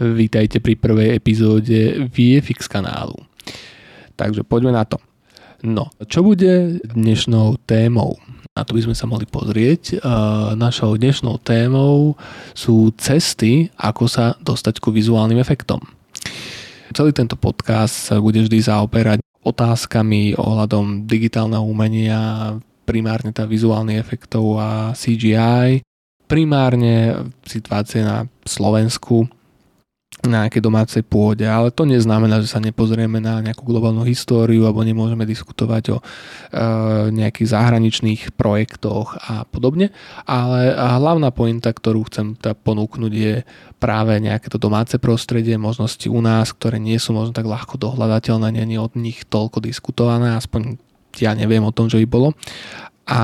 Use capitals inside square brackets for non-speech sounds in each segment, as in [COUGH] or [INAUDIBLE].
Vítajte pri prvej epizóde VFX kanálu. Takže poďme na to. No, čo bude dnešnou témou? Na to by sme sa mohli pozrieť. Našou dnešnou témou sú cesty, ako sa dostať ku vizuálnym efektom. Celý tento podcast sa bude vždy zaoperať otázkami ohľadom digitálneho umenia, primárne tá vizuálnych efektov a CGI, primárne situácie na Slovensku, na nejakej domácej pôde, ale to neznamená, že sa nepozrieme na nejakú globálnu históriu alebo nemôžeme diskutovať o e, nejakých zahraničných projektoch a podobne, ale hlavná pointa, ktorú chcem teda ponúknuť je práve nejaké to domáce prostredie, možnosti u nás, ktoré nie sú možno tak ľahko dohľadateľné, nie je od nich toľko diskutované, aspoň ja neviem o tom, že by bolo. A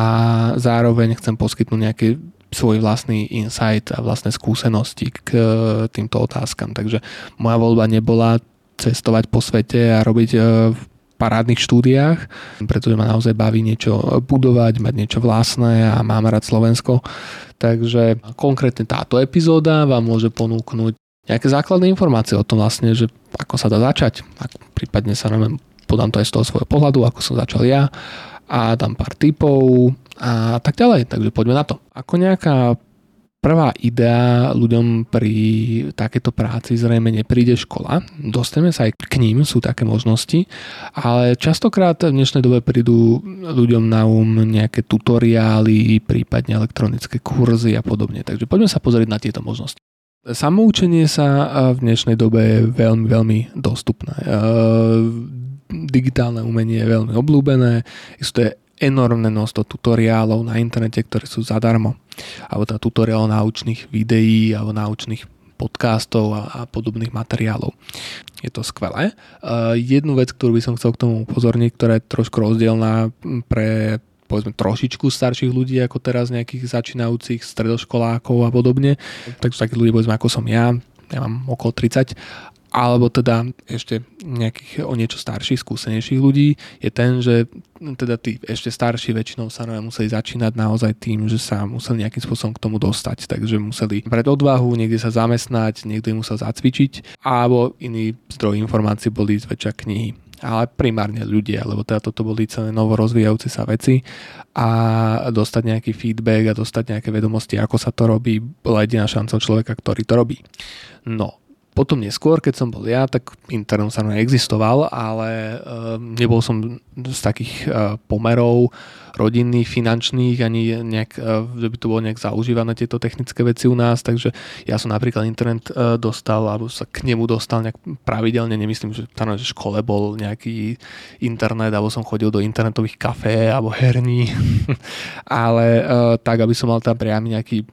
zároveň chcem poskytnť nejaké svoj vlastný insight a vlastné skúsenosti k týmto otázkam. Takže moja voľba nebola cestovať po svete a robiť e, v parádnych štúdiách, pretože ma naozaj baví niečo budovať, mať niečo vlastné a mám rád Slovensko. Takže konkrétne táto epizóda vám môže ponúknuť nejaké základné informácie o tom vlastne, že ako sa dá začať. Ak prípadne sa neviem, podám to aj z toho svojho pohľadu, ako som začal ja a dám pár tipov a tak ďalej. Takže poďme na to. Ako nejaká prvá idea ľuďom pri takéto práci zrejme nepríde škola. Dostaneme sa aj k ním, sú také možnosti, ale častokrát v dnešnej dobe prídu ľuďom na um nejaké tutoriály, prípadne elektronické kurzy a podobne. Takže poďme sa pozrieť na tieto možnosti. Samoučenie sa v dnešnej dobe je veľmi, veľmi dostupné. Digitálne umenie je veľmi obľúbené, to je enormné množstvo tutoriálov na internete, ktoré sú zadarmo. Alebo teda tutoriálov naučných videí alebo naučných podcastov a, a podobných materiálov. Je to skvelé. Uh, jednu vec, ktorú by som chcel k tomu upozorniť, ktorá je trošku rozdielná pre povedzme trošičku starších ľudí ako teraz nejakých začínajúcich stredoškolákov a podobne. Takže takí ľudia povedzme ako som ja, ja mám okolo 30 alebo teda ešte nejakých o niečo starších, skúsenejších ľudí, je ten, že teda tí ešte starší väčšinou sa museli začínať naozaj tým, že sa museli nejakým spôsobom k tomu dostať. Takže museli brať odvahu, niekde sa zamestnať, niekto im musel zacvičiť, alebo iný zdroj informácií boli zväčša knihy ale primárne ľudia, lebo teda toto boli celé novorozvíjajúce sa veci a dostať nejaký feedback a dostať nejaké vedomosti, ako sa to robí, bola jediná šanca človeka, ktorý to robí. No, potom neskôr, keď som bol ja, tak internet sa existoval, ale uh, nebol som z takých uh, pomerov rodinných, finančných, ani nejak, uh, že by to bolo nejak zaužívané tieto technické veci u nás, takže ja som napríklad internet uh, dostal, alebo sa k nemu dostal nejak pravidelne, nemyslím, že tam v škole bol nejaký internet, alebo som chodil do internetových kafé, alebo herní, [LAUGHS] ale uh, tak, aby som mal tam priamy nejaký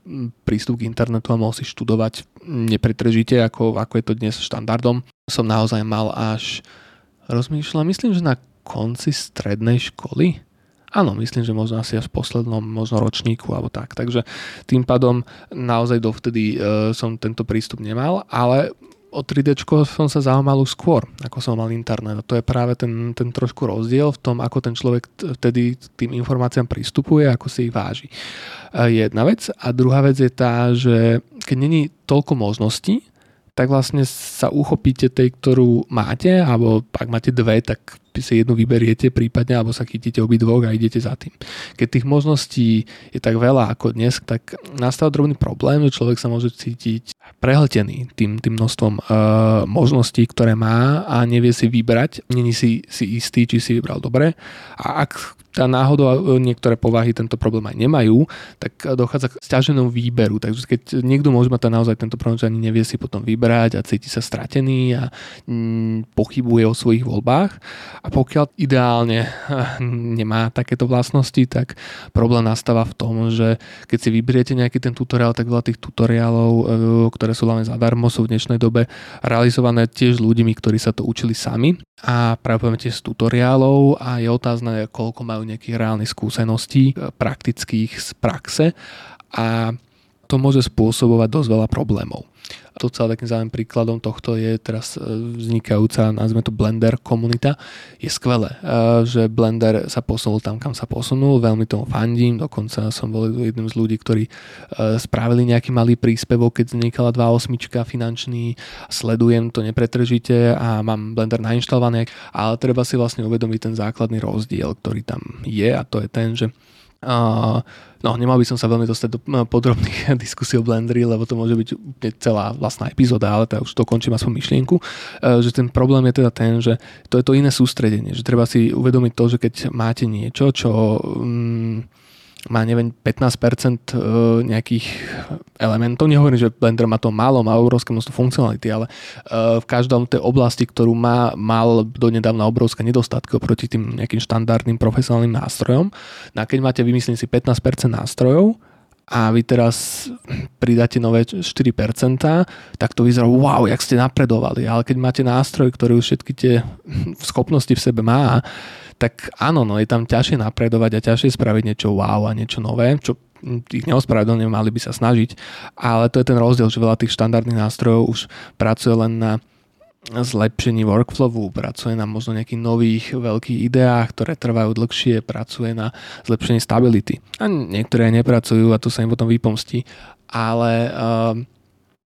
prístup k internetu a mohol si študovať nepretržite, ako, ako je to dnes štandardom. Som naozaj mal až, rozmýšľam, myslím, že na konci strednej školy, Áno, myslím, že možno asi až v poslednom možno ročníku alebo tak. Takže tým pádom naozaj dovtedy e, som tento prístup nemal, ale o 3D som sa zaujímal už skôr, ako som mal internet. A to je práve ten, ten trošku rozdiel v tom, ako ten človek vtedy tým informáciám pristupuje, ako si ich váži. E, jedna vec. A druhá vec je tá, že keď není toľko možností, tak vlastne sa uchopíte tej, ktorú máte, alebo ak máte dve, tak si jednu vyberiete prípadne, alebo sa chytíte obidvoch a idete za tým. Keď tých možností je tak veľa ako dnes, tak nastáva drobný problém, že človek sa môže cítiť prehltený tým, tým množstvom uh, možností, ktoré má a nevie si vybrať, není si, si istý, či si vybral dobre. A ak a náhodou niektoré povahy tento problém aj nemajú, tak dochádza k stiaženému výberu. Takže keď niekto môže mať naozaj tento problém, že ani nevie si potom vybrať a cíti sa stratený a mm, pochybuje o svojich voľbách. A pokiaľ ideálne nemá takéto vlastnosti, tak problém nastáva v tom, že keď si vyberiete nejaký ten tutoriál, tak veľa tých tutoriálov, e, ktoré sú len zadarmo, sú v dnešnej dobe realizované tiež ľuďmi, ktorí sa to učili sami. A práve tiež z tutoriálov a je otázne, koľko majú nejakých reálnych skúseností e, praktických z praxe. A to môže spôsobovať dosť veľa problémov. To celé takým zaujímavým príkladom tohto je teraz e, vznikajúca, nazvime to Blender komunita. Je skvelé, e, že Blender sa posunul tam, kam sa posunul, veľmi tomu fandím, dokonca som bol jedným z ľudí, ktorí e, spravili nejaký malý príspevok, keď vznikala 2.8 finančný, sledujem to nepretržite a mám Blender nainštalovaný, ale treba si vlastne uvedomiť ten základný rozdiel, ktorý tam je a to je ten, že Uh, no, nemal by som sa veľmi dostať do podrobných [LAUGHS] diskusí o Blenderi, lebo to môže byť celá vlastná epizóda, ale teda už to končím aspoň myšlienku, uh, že ten problém je teda ten, že to je to iné sústredenie, že treba si uvedomiť to, že keď máte niečo, čo um, má neviem 15% e, nejakých elementov. Nehovorím, že Blender má to málo, má obrovské množstvo funkcionality, ale e, v každom tej oblasti, ktorú má, mal donedávna obrovské nedostatky oproti tým nejakým štandardným profesionálnym nástrojom. No a keď máte, vymyslím si, 15% nástrojov, a vy teraz pridáte nové 4%, tak to vyzerá, wow, jak ste napredovali. Ale keď máte nástroj, ktorý už všetky tie [LAUGHS] schopnosti v sebe má, tak áno, no je tam ťažšie napredovať a ťažšie spraviť niečo wow a niečo nové, čo ich neospravedlne mali by sa snažiť, ale to je ten rozdiel, že veľa tých štandardných nástrojov už pracuje len na zlepšení workflowu, pracuje na možno nejakých nových veľkých ideách, ktoré trvajú dlhšie, pracuje na zlepšení stability. A niektoré nepracujú a to sa im potom vypomstí. Ale uh,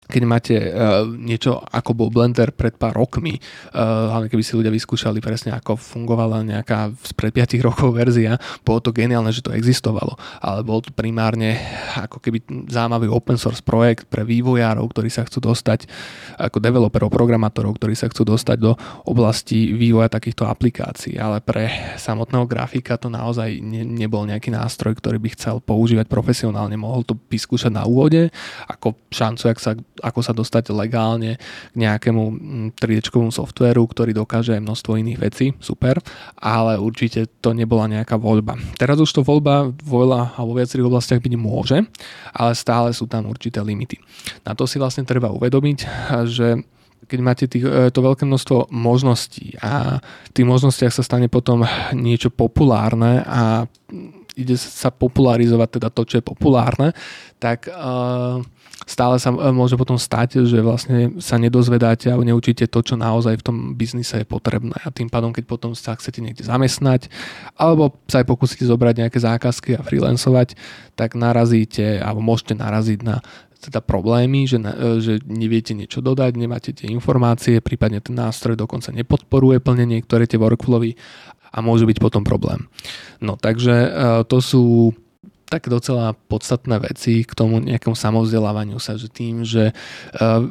keď máte uh, niečo ako bol Blender pred pár rokmi, uh, hlavne keby si ľudia vyskúšali presne ako fungovala nejaká spred 5 rokov verzia, bolo to geniálne, že to existovalo, ale bol to primárne ako keby zaujímavý open source projekt pre vývojárov, ktorí sa chcú dostať, ako developerov, programátorov, ktorí sa chcú dostať do oblasti vývoja takýchto aplikácií, ale pre samotného grafika to naozaj ne, nebol nejaký nástroj, ktorý by chcel používať profesionálne, mohol to vyskúšať na úvode ako šancu, ak sa ako sa dostať legálne k nejakému 3D mm, softvéru, ktorý dokáže množstvo iných vecí, super, ale určite to nebola nejaká voľba. Teraz už to voľba vo viacerých oblastiach byť môže, ale stále sú tam určité limity. Na to si vlastne treba uvedomiť, že keď máte tých, e, to veľké množstvo možností a v tých možnostiach sa stane potom niečo populárne a ide sa popularizovať teda to, čo je populárne, tak uh, stále sa e, môže potom stať, že vlastne sa nedozvedáte a neučíte to, čo naozaj v tom biznise je potrebné. A tým pádom, keď potom sa chcete niekde zamestnať alebo sa aj pokúsite zobrať nejaké zákazky a freelancovať, tak narazíte alebo môžete naraziť na teda problémy, že, e, že neviete niečo dodať, nemáte tie informácie, prípadne ten nástroj dokonca nepodporuje plne niektoré tie workflowy a môže byť potom problém. No takže e, to sú tak docela podstatné veci k tomu nejakému samovzdelávaniu sa, že tým, že uh,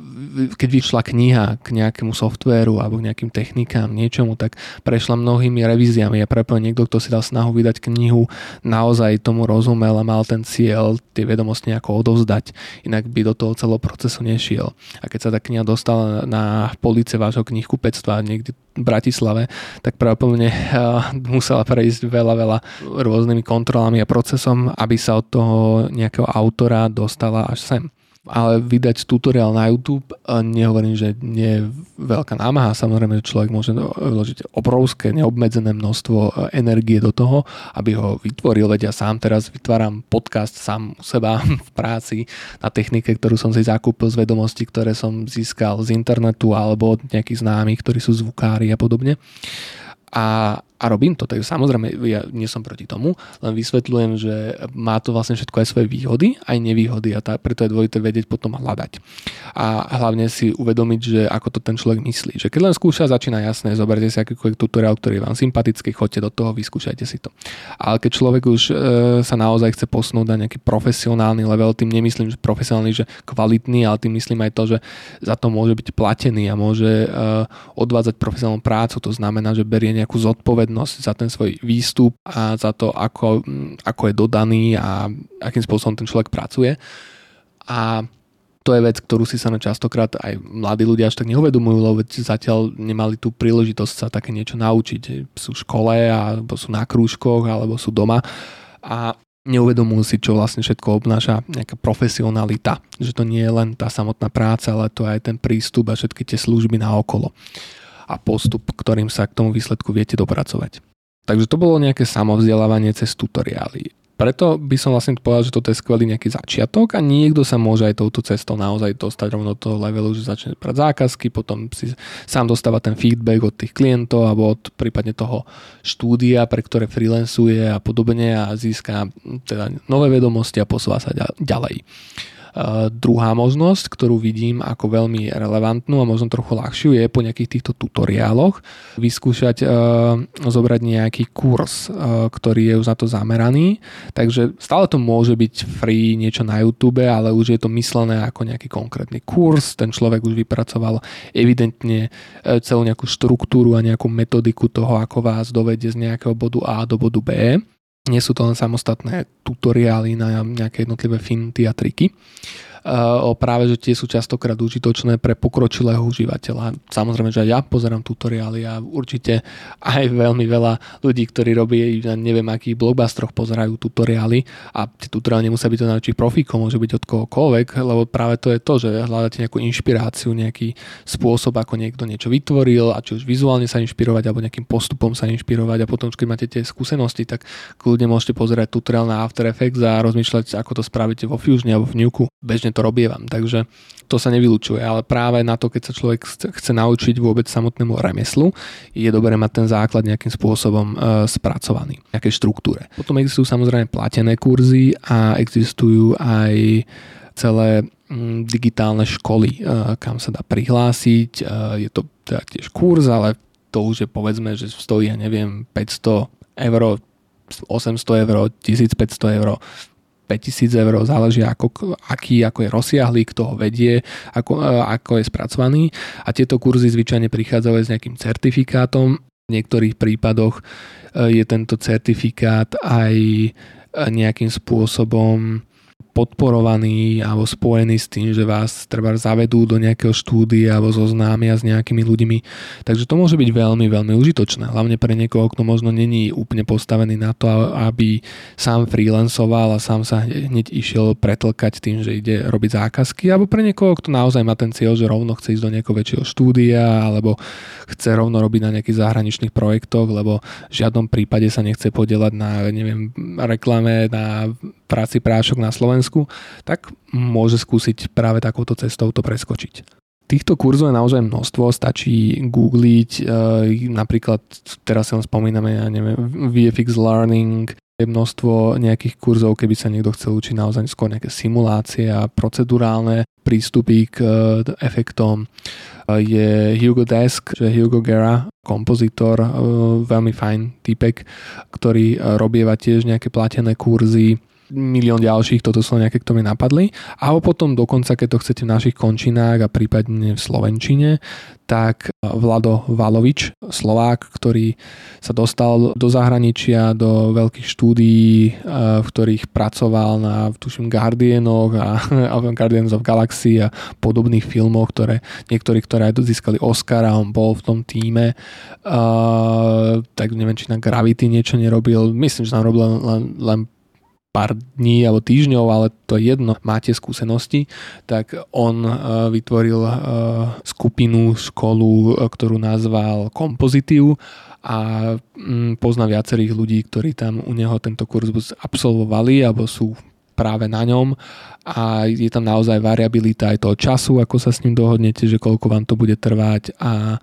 keď vyšla kniha k nejakému softvéru alebo k nejakým technikám, niečomu, tak prešla mnohými revíziami a prepo niekto, kto si dal snahu vydať knihu, naozaj tomu rozumel a mal ten cieľ tie vedomosti nejako odovzdať, inak by do toho celého procesu nešiel. A keď sa tá kniha dostala na police vášho knihkupectva niekde Bratislave, tak pravdepodobne uh, musela prejsť veľa, veľa rôznymi kontrolami a procesom, aby sa od toho nejakého autora dostala až sem ale vydať tutoriál na YouTube, nehovorím, že nie je veľká námaha, samozrejme, že človek môže vložiť obrovské, neobmedzené množstvo e, energie do toho, aby ho vytvoril, veď ja sám teraz vytváram podcast sám u seba [LAUGHS] v práci na technike, ktorú som si zakúpil z vedomostí, ktoré som získal z internetu alebo od nejakých známych, ktorí sú zvukári a podobne. A a robím to. Takže samozrejme, ja nie som proti tomu, len vysvetľujem, že má to vlastne všetko aj svoje výhody, aj nevýhody a tá, preto je dôležité vedieť potom hľadať. A hlavne si uvedomiť, že ako to ten človek myslí. Že keď len skúša, začína jasné, zoberte si akýkoľvek tutoriál, ktorý je vám sympatický, choďte do toho, vyskúšajte si to. Ale keď človek už e, sa naozaj chce posunúť na nejaký profesionálny level, tým nemyslím, že profesionálny, že kvalitný, ale tým myslím aj to, že za to môže byť platený a môže e, odvádzať profesionálnu prácu. To znamená, že berie nejakú zodpovednosť zodpovednosť za ten svoj výstup a za to, ako, ako je dodaný a akým spôsobom ten človek pracuje. A to je vec, ktorú si sa na častokrát aj mladí ľudia až tak neuvedomujú, lebo zatiaľ nemali tú príležitosť sa také niečo naučiť. Sú v škole, alebo sú na krúžkoch, alebo sú doma a neuvedomujú si, čo vlastne všetko obnáša nejaká profesionalita. Že to nie je len tá samotná práca, ale to aj ten prístup a všetky tie služby na okolo a postup, ktorým sa k tomu výsledku viete dopracovať. Takže to bolo nejaké samovzdelávanie cez tutoriály. preto by som vlastne povedal, že toto je skvelý nejaký začiatok a niekto sa môže aj touto cestou naozaj dostať rovno do toho levelu, že začne brať zákazky, potom si sám dostáva ten feedback od tých klientov alebo od prípadne toho štúdia, pre ktoré freelancuje a podobne a získa teda nové vedomosti a posúva sa ďalej. Uh, druhá možnosť, ktorú vidím ako veľmi relevantnú a možno trochu ľahšiu, je po nejakých týchto tutoriáloch vyskúšať uh, zobrať nejaký kurz, uh, ktorý je už na to zameraný. Takže stále to môže byť free niečo na YouTube, ale už je to myslené ako nejaký konkrétny kurz. Ten človek už vypracoval evidentne celú nejakú štruktúru a nejakú metodiku toho, ako vás dovedie z nejakého bodu A do bodu B. Nie sú to len samostatné tutoriály na nejaké jednotlivé finty a triky práve, že tie sú častokrát užitočné pre pokročilého užívateľa. Samozrejme, že aj ja pozerám tutoriály a určite aj veľmi veľa ľudí, ktorí robí, neviem akých blockbusteroch pozerajú tutoriály a tie tutoriály nemusia byť to najväčších profíkov, môže byť od kohokoľvek, lebo práve to je to, že hľadáte nejakú inšpiráciu, nejaký spôsob, ako niekto niečo vytvoril a či už vizuálne sa inšpirovať alebo nejakým postupom sa inšpirovať a potom, keď máte tie skúsenosti, tak kľudne môžete pozerať tutoriál na After Effects a rozmýšľať, ako to spravíte vo Fusione alebo v Nuke. Bežne to robievam. Takže to sa nevylučuje, ale práve na to, keď sa človek chce, naučiť vôbec samotnému remeslu, je dobré mať ten základ nejakým spôsobom e, spracovaný, nejakej štruktúre. Potom existujú samozrejme platené kurzy a existujú aj celé mm, digitálne školy, e, kam sa dá prihlásiť. E, je to teda tiež kurz, ale to už je povedzme, že stojí, ja neviem, 500 eur, 800 eur, 1500 eur 5000 eur, záleží ako, aký, ako je rozsiahlý, kto ho vedie, ako, e, ako je spracovaný a tieto kurzy zvyčajne prichádzajú s nejakým certifikátom. V niektorých prípadoch e, je tento certifikát aj e, nejakým spôsobom podporovaný alebo spojený s tým, že vás treba zavedú do nejakého štúdia alebo zoznámia s nejakými ľuďmi. Takže to môže byť veľmi, veľmi užitočné. Hlavne pre niekoho, kto možno není úplne postavený na to, aby sám freelancoval a sám sa hneď išiel pretlkať tým, že ide robiť zákazky. Alebo pre niekoho, kto naozaj má ten cieľ, že rovno chce ísť do nejakého väčšieho štúdia alebo chce rovno robiť na nejakých zahraničných projektoch, lebo v žiadnom prípade sa nechce podielať na neviem, reklame, na práci prášok na Slovensku, tak môže skúsiť práve takouto cestou to preskočiť. Týchto kurzov je naozaj množstvo, stačí googliť, e, napríklad teraz si len spomíname, ja neviem, VFX Learning, je množstvo nejakých kurzov, keby sa niekto chcel učiť naozaj skôr nejaké simulácie a procedurálne prístupy k e, efektom. E, je Hugo Desk, že Hugo Gera, kompozitor, veľmi fajn typek, ktorý robieva tiež nejaké platené kurzy, milión ďalších, toto sú nejaké, ktoré mi napadli. A potom dokonca, keď to chcete v našich končinách a prípadne v Slovenčine, tak Vlado Valovič, Slovák, ktorý sa dostal do zahraničia, do veľkých štúdií, eh, v ktorých pracoval na, tuším, Guardianoch a, [LAUGHS] a Guardians of Galaxy a podobných filmoch, ktoré, niektorí, ktoré aj získali Oscara, on bol v tom týme, uh, tak neviem, či na Gravity niečo nerobil, myslím, že tam robil len, len, len pár dní alebo týždňov, ale to je jedno, máte skúsenosti, tak on e, vytvoril e, skupinu, školu, e, ktorú nazval Kompozitív a mm, pozná viacerých ľudí, ktorí tam u neho tento kurz absolvovali alebo sú práve na ňom. A je tam naozaj variabilita aj toho času, ako sa s ním dohodnete, že koľko vám to bude trvať a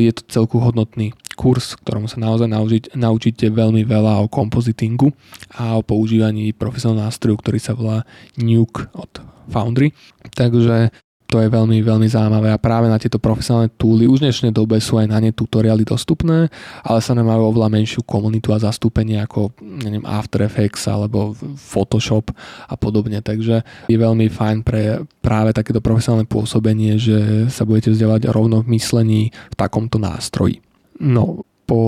je to celku hodnotný kurz, ktorom sa naozaj naučiť, naučíte veľmi veľa o kompozitingu a o používaní profesionálneho nástroju, ktorý sa volá Nuke od Foundry. Takže to je veľmi, veľmi zaujímavé a práve na tieto profesionálne túly už v dnešnej dobe sú aj na ne tutoriály dostupné, ale sa nemajú oveľa menšiu komunitu a zastúpenie ako neviem, After Effects alebo Photoshop a podobne, takže je veľmi fajn pre práve takéto profesionálne pôsobenie, že sa budete vzdelať rovno v myslení v takomto nástroji. No, po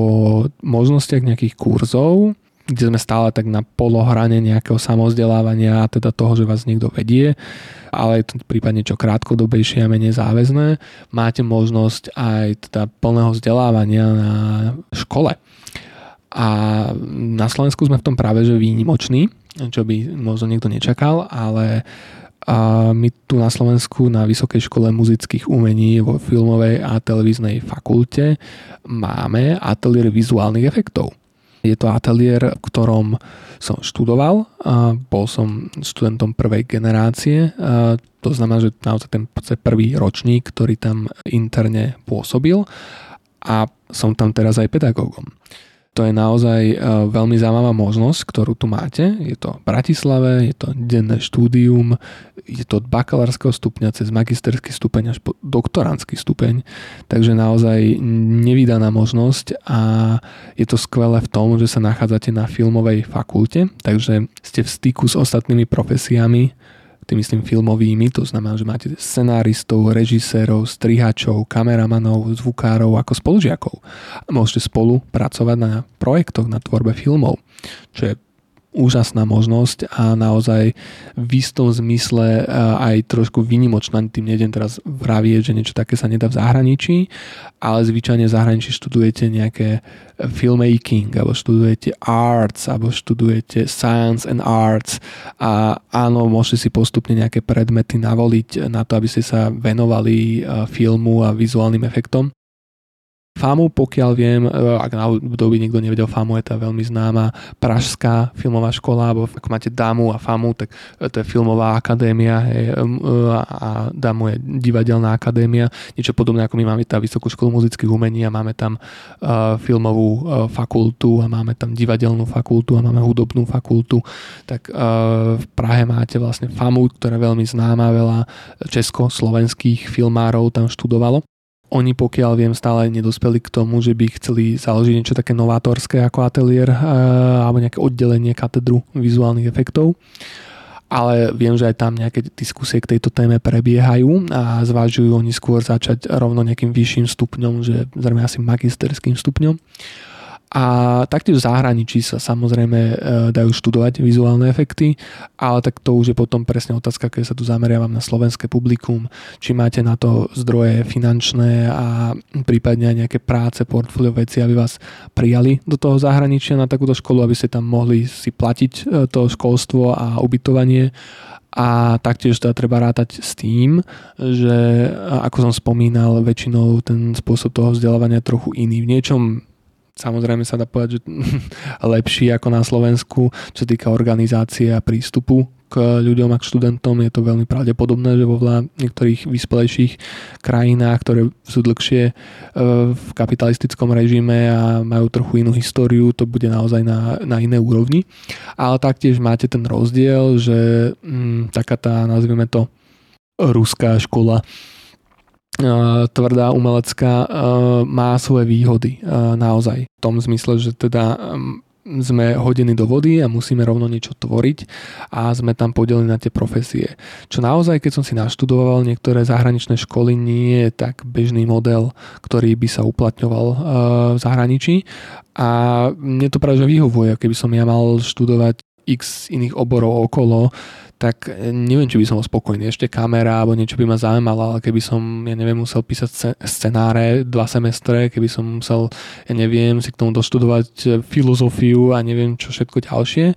možnostiach nejakých kurzov, kde sme stále tak na polohrane nejakého samozdelávania teda toho, že vás niekto vedie, ale je to prípadne čo krátkodobejšie a menej záväzné, máte možnosť aj teda plného vzdelávania na škole. A na Slovensku sme v tom práve že výnimoční, čo by možno niekto nečakal, ale a my tu na Slovensku na Vysokej škole muzických umení vo filmovej a televíznej fakulte máme ateliér vizuálnych efektov. Je to ateliér, v ktorom som študoval. A bol som študentom prvej generácie. A to znamená, že naozaj ten prvý ročník, ktorý tam interne pôsobil. A som tam teraz aj pedagógom. To je naozaj e, veľmi zaujímavá možnosť, ktorú tu máte. Je to v Bratislave, je to denné štúdium, je to od bakalárskeho stupňa cez magisterský stupeň až po doktorantský stupeň. Takže naozaj nevydaná možnosť a je to skvelé v tom, že sa nachádzate na filmovej fakulte, takže ste v styku s ostatnými profesiami, tým myslím filmovými, to znamená, že máte scenáristov, režisérov, strihačov, kameramanov, zvukárov ako spolužiakov. A môžete spolu pracovať na projektoch, na tvorbe filmov, čo je úžasná možnosť a naozaj v istom zmysle aj trošku vynimočná. Tým nejdem teraz vravieť, že niečo také sa nedá v zahraničí, ale zvyčajne v zahraničí študujete nejaké filmmaking, alebo študujete arts, alebo študujete science and arts a áno, môžete si postupne nejaké predmety navoliť na to, aby ste sa venovali filmu a vizuálnym efektom. FAMU, pokiaľ viem, e, ak na by niekto nevedel, FAMU je tá veľmi známa pražská filmová škola, alebo ak máte DAMu a FAMU, tak to je filmová akadémia hej, e, a DAMu je divadelná akadémia. Niečo podobné ako my máme tá Vysokú školu muzických umení a máme tam uh, filmovú uh, fakultu a máme tam divadelnú fakultu a máme hudobnú fakultu. Tak uh, v Prahe máte vlastne FAMU, ktorá je veľmi známa, veľa československých filmárov tam študovalo oni pokiaľ viem stále nedospeli k tomu, že by chceli založiť niečo také novátorské ako ateliér eh, alebo nejaké oddelenie katedru vizuálnych efektov ale viem, že aj tam nejaké diskusie k tejto téme prebiehajú a zvážujú oni skôr začať rovno nejakým vyšším stupňom, že zrejme asi magisterským stupňom. A taktiež v zahraničí sa samozrejme e, dajú študovať vizuálne efekty, ale tak to už je potom presne otázka, keď sa tu zameriavam na slovenské publikum, či máte na to zdroje finančné a prípadne aj nejaké práce, portfólio veci, aby vás prijali do toho zahraničia na takúto školu, aby ste tam mohli si platiť e, to školstvo a ubytovanie a taktiež teda treba rátať s tým, že ako som spomínal, väčšinou ten spôsob toho vzdelávania je trochu iný. V niečom samozrejme sa dá povedať, že [LAUGHS] lepší ako na Slovensku, čo týka organizácie a prístupu k ľuďom a k študentom. Je to veľmi pravdepodobné, že vo veľa niektorých vyspelejších krajinách, ktoré sú dlhšie e, v kapitalistickom režime a majú trochu inú históriu, to bude naozaj na, na iné úrovni. Ale taktiež máte ten rozdiel, že m, mm, taká tá, nazvime to, ruská škola tvrdá umelecká má svoje výhody naozaj. V tom zmysle, že teda sme hodení do vody a musíme rovno niečo tvoriť a sme tam podelení na tie profesie. Čo naozaj, keď som si naštudoval niektoré zahraničné školy, nie je tak bežný model, ktorý by sa uplatňoval v zahraničí a mne to práve vyhovuje, keby som ja mal študovať x iných oborov okolo, tak neviem, či by som bol spokojný. Ešte kamera alebo niečo by ma zaujímalo, ale keby som, ja neviem, musel písať scenáre dva semestre, keby som musel, ja neviem, si k tomu doštudovať e, filozofiu a neviem čo všetko ďalšie, e,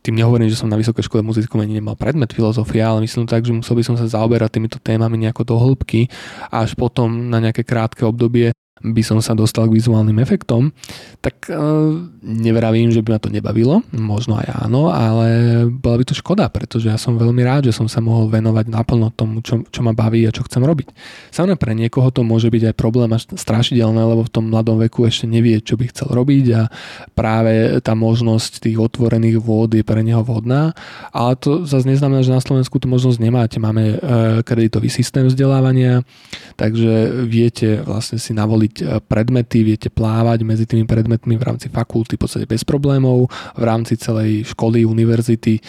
tým nehovorím, že som na Vysokej škole muzickom ani nemal predmet filozofia, ale myslím tak, že musel by som sa zaoberať týmito témami nejako do hĺbky a až potom na nejaké krátke obdobie by som sa dostal k vizuálnym efektom, tak uh, nevravím, že by ma to nebavilo, možno aj áno, ale bola by to škoda, pretože ja som veľmi rád, že som sa mohol venovať naplno tomu, čo, čo ma baví a čo chcem robiť. Samozrejme pre niekoho to môže byť aj problém až strašidelné, lebo v tom mladom veku ešte nevie, čo by chcel robiť a práve tá možnosť tých otvorených vôd je pre neho vhodná, ale to zase neznamená, že na Slovensku tú možnosť nemáte. Máme uh, kreditový systém vzdelávania, takže viete vlastne si navoliť robiť e, predmety, viete plávať medzi tými predmetmi v rámci fakulty v podstate bez problémov, v rámci celej školy, univerzity e,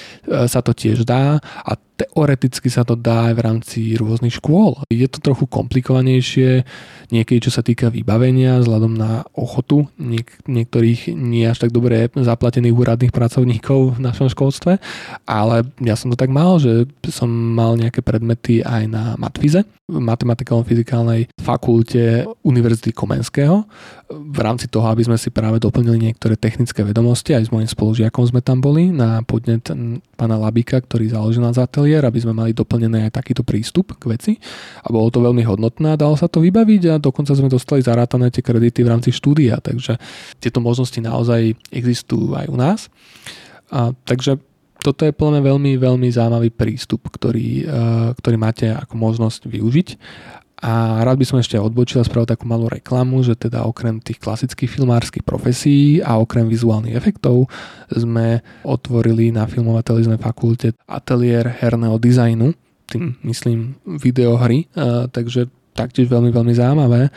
sa to tiež dá. A teoreticky sa to dá aj v rámci rôznych škôl. Je to trochu komplikovanejšie, niekedy čo sa týka vybavenia, vzhľadom na ochotu niek- niektorých nie až tak dobre zaplatených úradných pracovníkov v našom školstve, ale ja som to tak mal, že som mal nejaké predmety aj na matfize, matematikálno-fyzikálnej fakulte Univerzity Komenského, v rámci toho, aby sme si práve doplnili niektoré technické vedomosti, aj s mojim spolužiakom sme tam boli na podnet pána Labika, ktorý založil na ateliér aby sme mali doplnené aj takýto prístup k veci a bolo to veľmi hodnotné a dalo sa to vybaviť a dokonca sme dostali zarátané tie kredity v rámci štúdia, takže tieto možnosti naozaj existujú aj u nás. A, takže toto je plne veľmi, veľmi zaujímavý prístup, ktorý, ktorý máte ako možnosť využiť a rád by som ešte odbočil a spravil takú malú reklamu, že teda okrem tých klasických filmárskych profesí a okrem vizuálnych efektov sme otvorili na filmovej televíznej fakulte ateliér herného dizajnu, tým myslím videohry, takže taktiež veľmi, veľmi zaujímavé.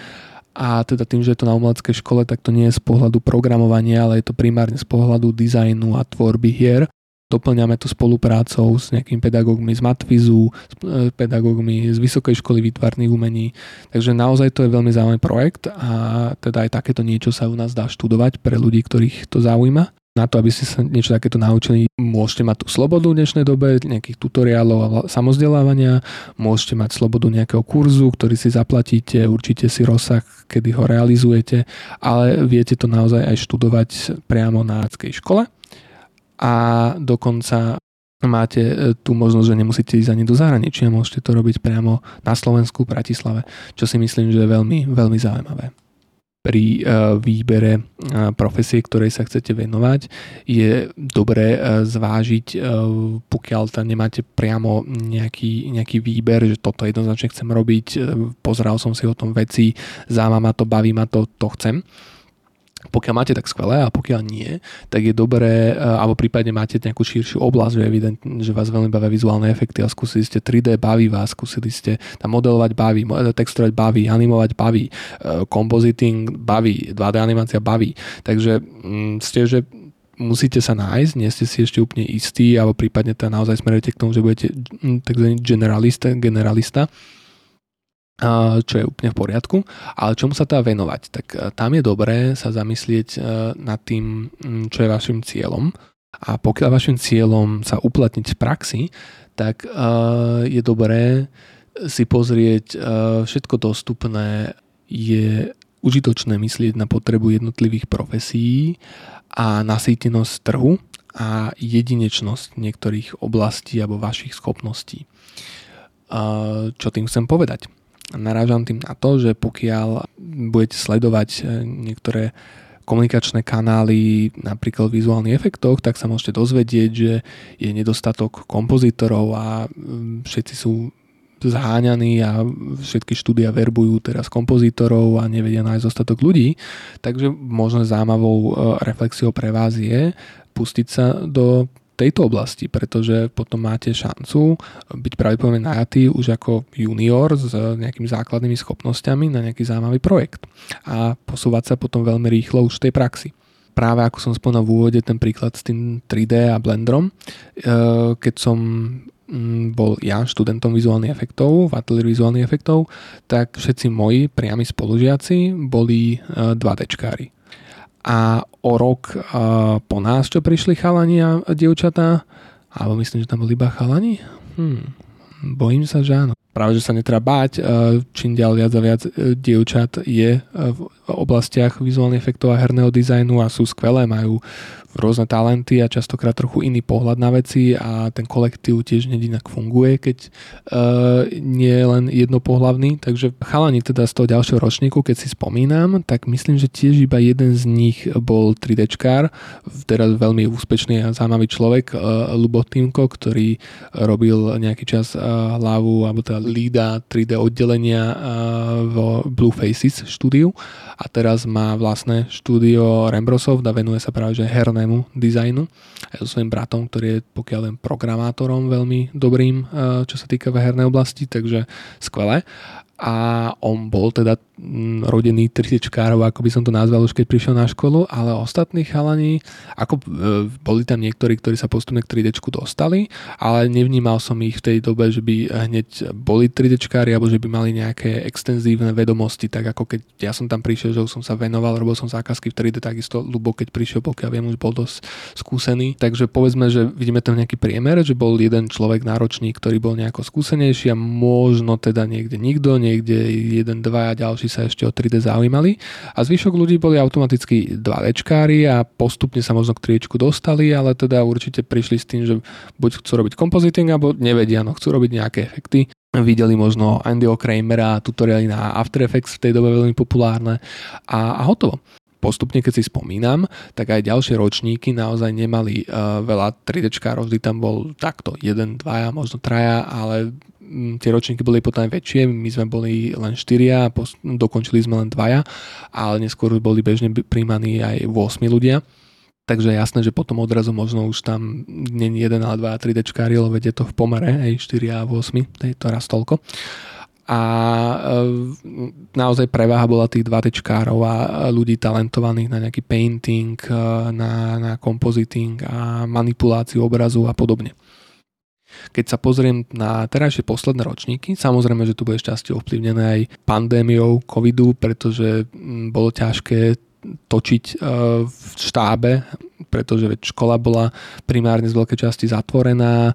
A teda tým, že je to na umeleckej škole, tak to nie je z pohľadu programovania, ale je to primárne z pohľadu dizajnu a tvorby hier. Doplňame to spoluprácou s nejakými pedagógmi z Matvizu, s e, pedagógmi z Vysokej školy výtvarných umení. Takže naozaj to je veľmi zaujímavý projekt a teda aj takéto niečo sa u nás dá študovať pre ľudí, ktorých to zaujíma. Na to, aby ste sa niečo takéto naučili, môžete mať tú slobodu v dnešnej dobe, nejakých tutoriálov a samozdelávania, môžete mať slobodu nejakého kurzu, ktorý si zaplatíte, určite si rozsah, kedy ho realizujete, ale viete to naozaj aj študovať priamo na škole a dokonca máte e, tú možnosť, že nemusíte ísť ani do zahraničia, môžete to robiť priamo na Slovensku, v Bratislave, čo si myslím, že je veľmi, veľmi zaujímavé. Pri uh, výbere uh, profesie, ktorej sa chcete venovať, je dobré zvážiť, pokiaľ tam nemáte priamo nejaký, nejaký výber, že toto jednoznačne chcem robiť, pozeral som si o tom veci, zaujíma ma to, baví ma to, to chcem pokiaľ máte tak skvelé a pokiaľ nie, tak je dobré, e, alebo prípadne máte nejakú širšiu oblasť, že evidentne, že vás veľmi bavia vizuálne efekty a skúsili ste 3D, baví vás, skúsili ste tam modelovať baví, texturovať baví, animovať baví, e, compositing baví, 2D animácia baví. Takže mm, ste, že musíte sa nájsť, nie ste si ešte úplne istí, alebo prípadne to naozaj smerujete k tomu, že budete mm, tzv. generalista, generalista čo je úplne v poriadku, ale čomu sa dá venovať? Tak e, tam je dobré sa zamyslieť e, nad tým, čo je vašim cieľom a pokiaľ vašim cieľom sa uplatniť v praxi, tak e, je dobré si pozrieť všetko dostupné, je užitočné myslieť na potrebu jednotlivých profesí a nasýtenosť trhu a jedinečnosť niektorých oblastí alebo vašich schopností. Čo tým chcem povedať? Narážam tým na to, že pokiaľ budete sledovať e, niektoré komunikačné kanály, napríklad v vizuálnych efektoch, tak sa môžete dozvedieť, že je nedostatok kompozitorov a všetci sú zháňaní a všetky štúdia verbujú teraz kompozitorov a nevedia nájsť dostatok ľudí. Takže možno zaujímavou e, reflexiou pre vás je pustiť sa do tejto oblasti, pretože potom máte šancu byť pravdepodobne najatý už ako junior s nejakými základnými schopnosťami na nejaký zaujímavý projekt a posúvať sa potom veľmi rýchlo už v tej praxi. Práve ako som spomínal v úvode ten príklad s tým 3D a Blenderom, e, keď som mm, bol ja študentom vizuálnych efektov, v ateliéru vizuálnych efektov, tak všetci moji priami spolužiaci boli 2Dčkári a o rok po nás, čo prišli chalani a dievčatá, alebo myslím, že tam boli iba chalani? Hm, bojím sa, že áno. Práve, že sa netreba báť, čím ďalej viac a viac e, dievčat je v oblastiach vizuálnych efektov a herného dizajnu a sú skvelé, majú rôzne talenty a častokrát trochu iný pohľad na veci a ten kolektív tiež inak funguje, keď uh, nie je len jednopohlavný. Takže chalani teda z toho ďalšieho ročníku, keď si spomínam, tak myslím, že tiež iba jeden z nich bol 3Dčkár, teraz veľmi úspešný a zaujímavý človek, uh, Lubo Týmko, ktorý robil nejaký čas uh, hlavu alebo teda lída 3D oddelenia uh, vo Blue Faces štúdiu a teraz má vlastné štúdio Rembrosov a venuje sa práve že hernému dizajnu. Aj so svojím bratom, ktorý je pokiaľ len programátorom veľmi dobrým, eh, čo sa týka v hernej oblasti, takže skvelé a on bol teda mm, rodený 30 ako by som to nazval už keď prišiel na školu, ale ostatní chalani, ako e, boli tam niektorí, ktorí sa postupne k 3D dostali, ale nevnímal som ich v tej dobe, že by hneď boli 3D alebo že by mali nejaké extenzívne vedomosti, tak ako keď ja som tam prišiel, že už som sa venoval, robil som zákazky v 3D, takisto Lubo, keď prišiel, pokiaľ viem, už bol dosť skúsený. Takže povedzme, že vidíme tam nejaký priemer, že bol jeden človek náročný, ktorý bol nejako skúsenejší a možno teda niekde nikto, nie niekde jeden, dva a ďalší sa ešte o 3D zaujímali. A zvyšok ľudí boli automaticky 2Dčkári a postupne sa možno k triečku dostali, ale teda určite prišli s tým, že buď chcú robiť compositing, alebo nevedia, no chcú robiť nejaké efekty. Videli možno Andyho Kramera, tutoriály na After Effects v tej dobe veľmi populárne. A, a hotovo. Postupne, keď si spomínam, tak aj ďalšie ročníky naozaj nemali uh, veľa 3D vždy tam bol takto, jeden, dvaja, možno traja, ale tie ročníky boli potom väčšie, my sme boli len štyria a pos- dokončili sme len dvaja, ale neskôr boli bežne príjmaní aj 8 ľudia. Takže jasné, že potom odrazu možno už tam nie jeden, ale dva 3D lebo je to v pomere, aj 4 a 8, to je to raz toľko a e, naozaj preváha bola tých 2 tečkárov a ľudí talentovaných na nejaký painting, e, na, na compositing a manipuláciu obrazu a podobne. Keď sa pozriem na terajšie posledné ročníky, samozrejme, že tu bude šťastie ovplyvnené aj pandémiou covidu, pretože bolo ťažké točiť e, v štábe, pretože škola bola primárne z veľkej časti zatvorená, e,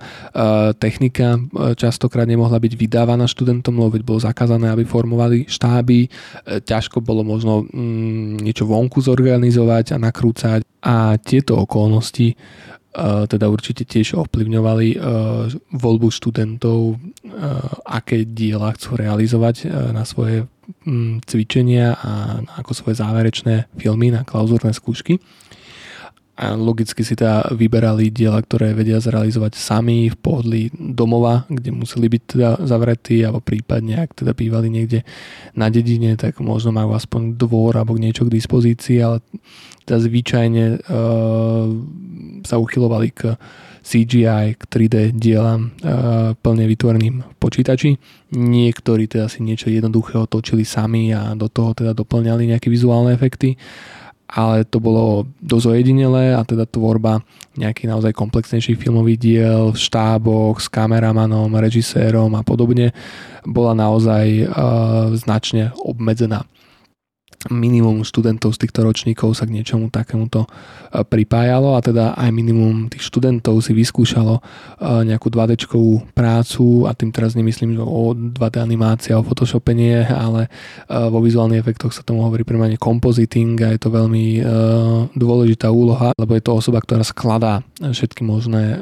technika e, častokrát nemohla byť vydávaná študentom, lebo bolo zakázané, aby formovali štáby, ťažko bolo možno mm, niečo vonku zorganizovať a nakrúcať. A tieto okolnosti teda určite tiež ovplyvňovali voľbu študentov, aké diela chcú realizovať na svoje cvičenia a ako svoje záverečné filmy na klauzúrne skúšky. Logicky si teda vyberali diela, ktoré vedia zrealizovať sami v pohodlí domova, kde museli byť teda zavretí, alebo prípadne, ak teda bývali niekde na dedine, tak možno majú aspoň dvor alebo niečo k dispozícii, ale teda zvyčajne uh, sa uchylovali k CGI, k 3D dielam uh, plne vytvoreným v počítači. Niektorí teda si niečo jednoduchého točili sami a do toho teda doplňali nejaké vizuálne efekty ale to bolo dosť ojedinelé a teda tvorba nejaký naozaj komplexnejší filmový diel v štáboch s kameramanom, režisérom a podobne bola naozaj uh, značne obmedzená. Minimum študentov z týchto ročníkov sa k niečomu takémuto e, pripájalo a teda aj minimum tých študentov si vyskúšalo e, nejakú 2D prácu a tým teraz nemyslím o 2D animácia, o Photoshope nie, ale e, vo vizuálnych efektoch sa tomu hovorí primárne compositing a je to veľmi dôležitá úloha, lebo je to osoba, ktorá skladá všetky možné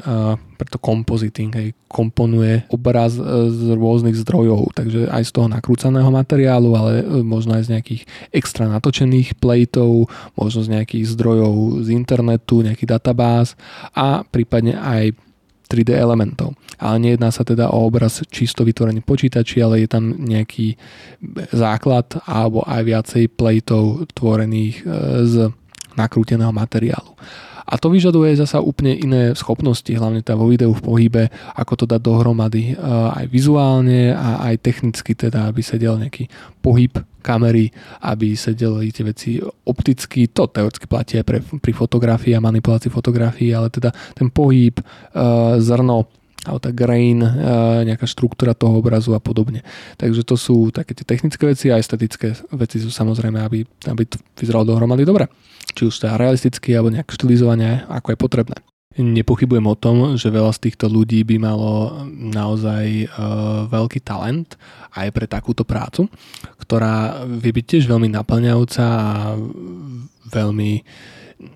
preto compositing, hej, komponuje obraz z rôznych zdrojov, takže aj z toho nakrúcaného materiálu, ale možno aj z nejakých extra natočených plejtov, možno z nejakých zdrojov z internetu, nejakých databáz a prípadne aj 3D elementov. Ale nejedná sa teda o obraz čisto vytvorený počítači, ale je tam nejaký základ alebo aj viacej plejtov tvorených e, z nakrúteného materiálu. A to vyžaduje zasa úplne iné schopnosti, hlavne teda vo videu v pohybe, ako to dať dohromady eh, aj vizuálne a aj technicky, teda aby sedel nejaký pohyb kamery, aby sedeli tie veci opticky, to teoreticky platí aj pre, pri fotografii a manipulácii fotografií, ale teda ten pohyb, eh, zrno, tá grain, eh, nejaká štruktúra toho obrazu a podobne. Takže to sú také tie technické veci a estetické veci sú samozrejme, aby, aby to vyzeralo dohromady dobre či už teda realisticky alebo nejak štilizovane, ako je potrebné. Nepochybujem o tom, že veľa z týchto ľudí by malo naozaj uh, veľký talent aj pre takúto prácu, ktorá vie byť tiež veľmi naplňajúca a veľmi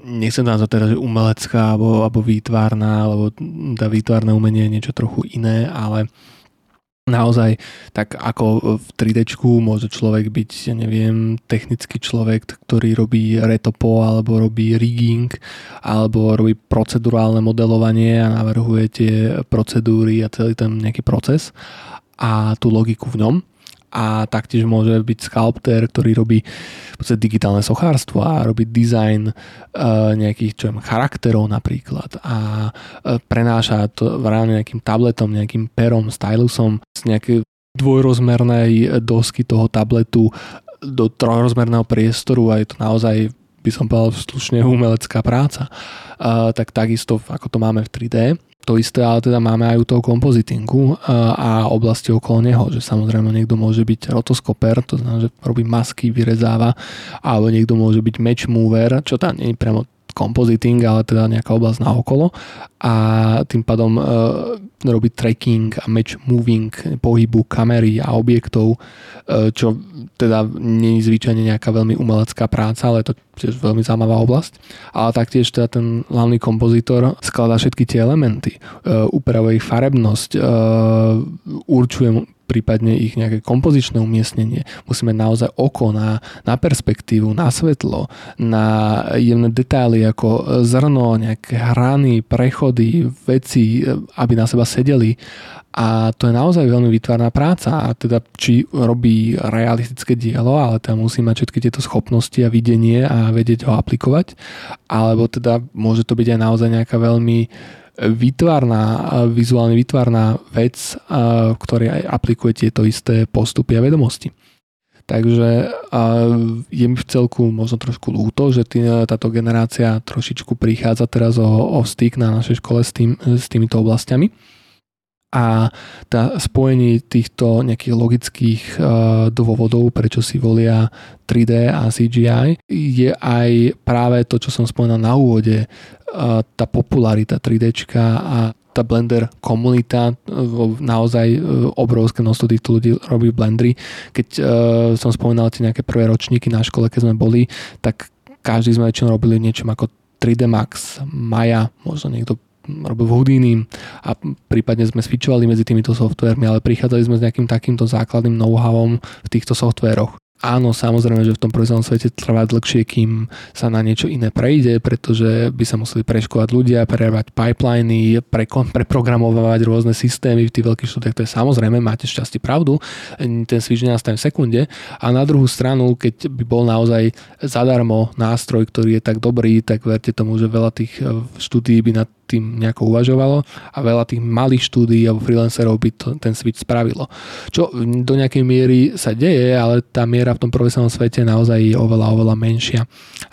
nechcem teda, že umelecká alebo, alebo výtvarná, alebo tá výtvarné umenie je niečo trochu iné, ale naozaj tak ako v 3D môže človek byť, ja neviem, technický človek, ktorý robí retopo alebo robí rigging alebo robí procedurálne modelovanie a navrhuje tie procedúry a celý ten nejaký proces a tú logiku v ňom a taktiež môže byť sculptor, ktorý robí digitálne sochárstvo a robí dizajn uh, nejakých čo viem, charakterov napríklad. A uh, prenáša to reálne nejakým tabletom, nejakým perom, stylusom z nejakej dvojrozmernej dosky toho tabletu do trojrozmerného priestoru a je to naozaj by som povedal slušne umelecká práca. Uh, tak takisto ako to máme v 3D to isté ale teda máme aj u toho kompozitingu a oblasti okolo neho, že samozrejme niekto môže byť rotoskoper, to znamená, že robí masky, vyrezáva, alebo niekto môže byť match mover, čo tam nie je priamo compositing, ale teda nejaká oblasť na okolo a tým pádom e, robiť tracking a match moving pohybu kamery a objektov, e, čo teda nie je zvyčajne nejaká veľmi umelecká práca, ale je to tiež veľmi zaujímavá oblasť. Ale taktiež teda ten hlavný kompozitor skladá všetky tie elementy, e, upravuje ich farebnosť, e, určuje prípadne ich nejaké kompozičné umiestnenie. Musíme naozaj oko na, na perspektívu, na svetlo, na jemné detaily ako zrno, nejaké hrany, prechody, veci, aby na seba sedeli. A to je naozaj veľmi vytvárna práca. A teda či robí realistické dielo, ale tam musí mať všetky tieto schopnosti a videnie a vedieť ho aplikovať. Alebo teda môže to byť aj naozaj nejaká veľmi výtvarná, vizuálne výtvarná vec, ktorej aj aplikuje tieto isté postupy a vedomosti. Takže je mi v celku možno trošku lúto, že tý, táto generácia trošičku prichádza teraz o, o styk na našej škole s, tým, s týmito oblastiami a tá spojenie týchto nejakých logických uh, dôvodov, prečo si volia 3D a CGI, je aj práve to, čo som spomínal na úvode, uh, tá popularita 3D a tá Blender komunita, naozaj obrovské množstvo týchto ľudí robí Blendry. Keď som spomínal tie nejaké prvé ročníky na škole, keď sme boli, tak každý sme väčšinou robili niečo ako 3D Max, Maya, možno niekto robil v Houdini a prípadne sme switchovali medzi týmito softvermi, ale prichádzali sme s nejakým takýmto základným know-howom v týchto softveroch. Áno, samozrejme, že v tom profesionálnom svete trvá dlhšie, kým sa na niečo iné prejde, pretože by sa museli preškovať ľudia, prerábať pipeliny, pre, preprogramovať rôzne systémy v tých veľkých štúdiách. To je samozrejme, máte šťastie pravdu, ten switch nenastane v sekunde. A na druhú stranu, keď by bol naozaj zadarmo nástroj, ktorý je tak dobrý, tak verte tomu, že veľa tých eh, štúdií by na tým nejako uvažovalo a veľa tých malých štúdií alebo freelancerov by to, ten switch spravilo. Čo do nejakej miery sa deje, ale tá miera v tom profesionálnom svete naozaj je oveľa, oveľa menšia,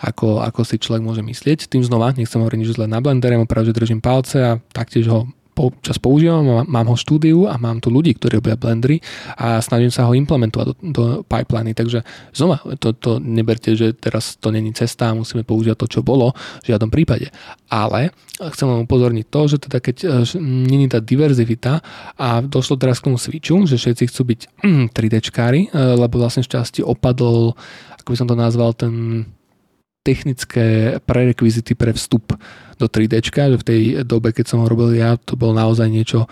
ako, ako si človek môže myslieť. Tým znova, nechcem hovoriť nič zle na Blendere, pravde držím palce a taktiež ho občas používam, mám ho štúdiu a mám tu ľudí, ktorí robia blendery a snažím sa ho implementovať do, do pipeliny. Takže znova, to, to neberte, že teraz to není cesta musíme používať to, čo bolo, v žiadnom prípade. Ale chcem len upozorniť to, že teda keď e, není tá diverzivita a došlo teraz k tomu switchu, že všetci chcú byť 3Dčkári, e, lebo vlastne šťastie opadol, ako by som to nazval, ten technické prerekvizity pre vstup do 3D, že v tej dobe, keď som ho robil ja, to bolo naozaj niečo,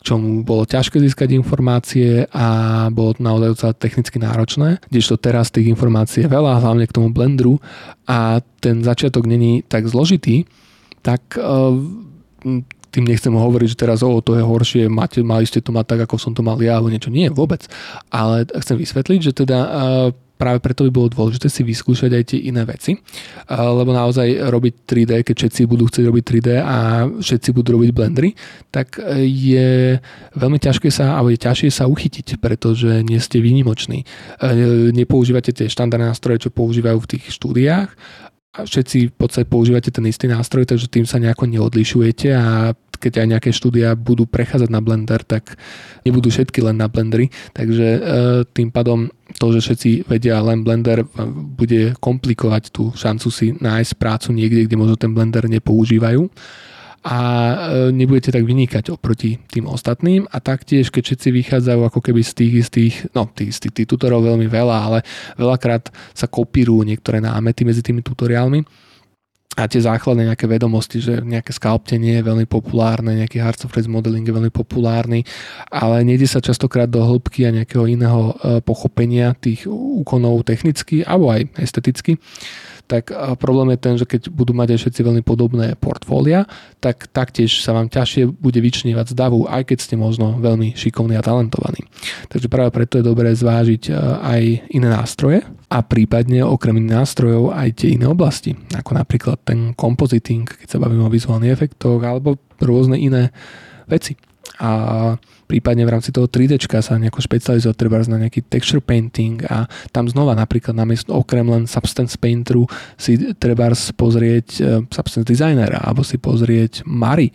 čomu bolo ťažké získať informácie a bolo to naozaj docela technicky náročné, kdežto teraz tých informácií je veľa, hlavne k tomu Blenderu a ten začiatok není tak zložitý, tak uh, tým nechcem hovoriť, že teraz o, to je horšie, mali ste to mať tak, ako som to mal ja, alebo niečo. Nie, vôbec. Ale chcem vysvetliť, že teda uh, práve preto by bolo dôležité si vyskúšať aj tie iné veci, lebo naozaj robiť 3D, keď všetci budú chcieť robiť 3D a všetci budú robiť blendery, tak je veľmi ťažké sa, alebo je ťažšie sa uchytiť, pretože nie ste výnimoční. Nepoužívate tie štandardné nástroje, čo používajú v tých štúdiách a všetci v podstate používate ten istý nástroj, takže tým sa nejako neodlišujete a keď aj nejaké štúdia budú prechádzať na Blender, tak nebudú všetky len na Blendery, takže e, tým pádom to, že všetci vedia len Blender, e, bude komplikovať tú šancu si nájsť prácu niekde, kde možno ten Blender nepoužívajú. A e, nebudete tak vynikať oproti tým ostatným. A taktiež, keď všetci vychádzajú ako keby z tých istých, no tých istých tých tutorov veľmi veľa, ale veľakrát sa kopírujú niektoré námety medzi tými tutoriálmi, a tie základné nejaké vedomosti, že nejaké skalptenie je veľmi populárne, nejaký hard surface modeling je veľmi populárny, ale nejde sa častokrát do hĺbky a nejakého iného e, pochopenia tých úkonov technicky alebo aj esteticky tak problém je ten, že keď budú mať aj všetci veľmi podobné portfólia, tak taktiež sa vám ťažšie bude vyčnievať z davu, aj keď ste možno veľmi šikovní a talentovaní. Takže práve preto je dobré zvážiť aj iné nástroje a prípadne okrem iných nástrojov aj tie iné oblasti, ako napríklad ten compositing, keď sa bavíme o vizuálnych efektoch, alebo rôzne iné veci a prípadne v rámci toho 3D sa nejako špecializovať treba na nejaký texture painting a tam znova napríklad namiesto okrem len Substance Painteru si treba pozrieť uh, Substance Designera alebo si pozrieť Mari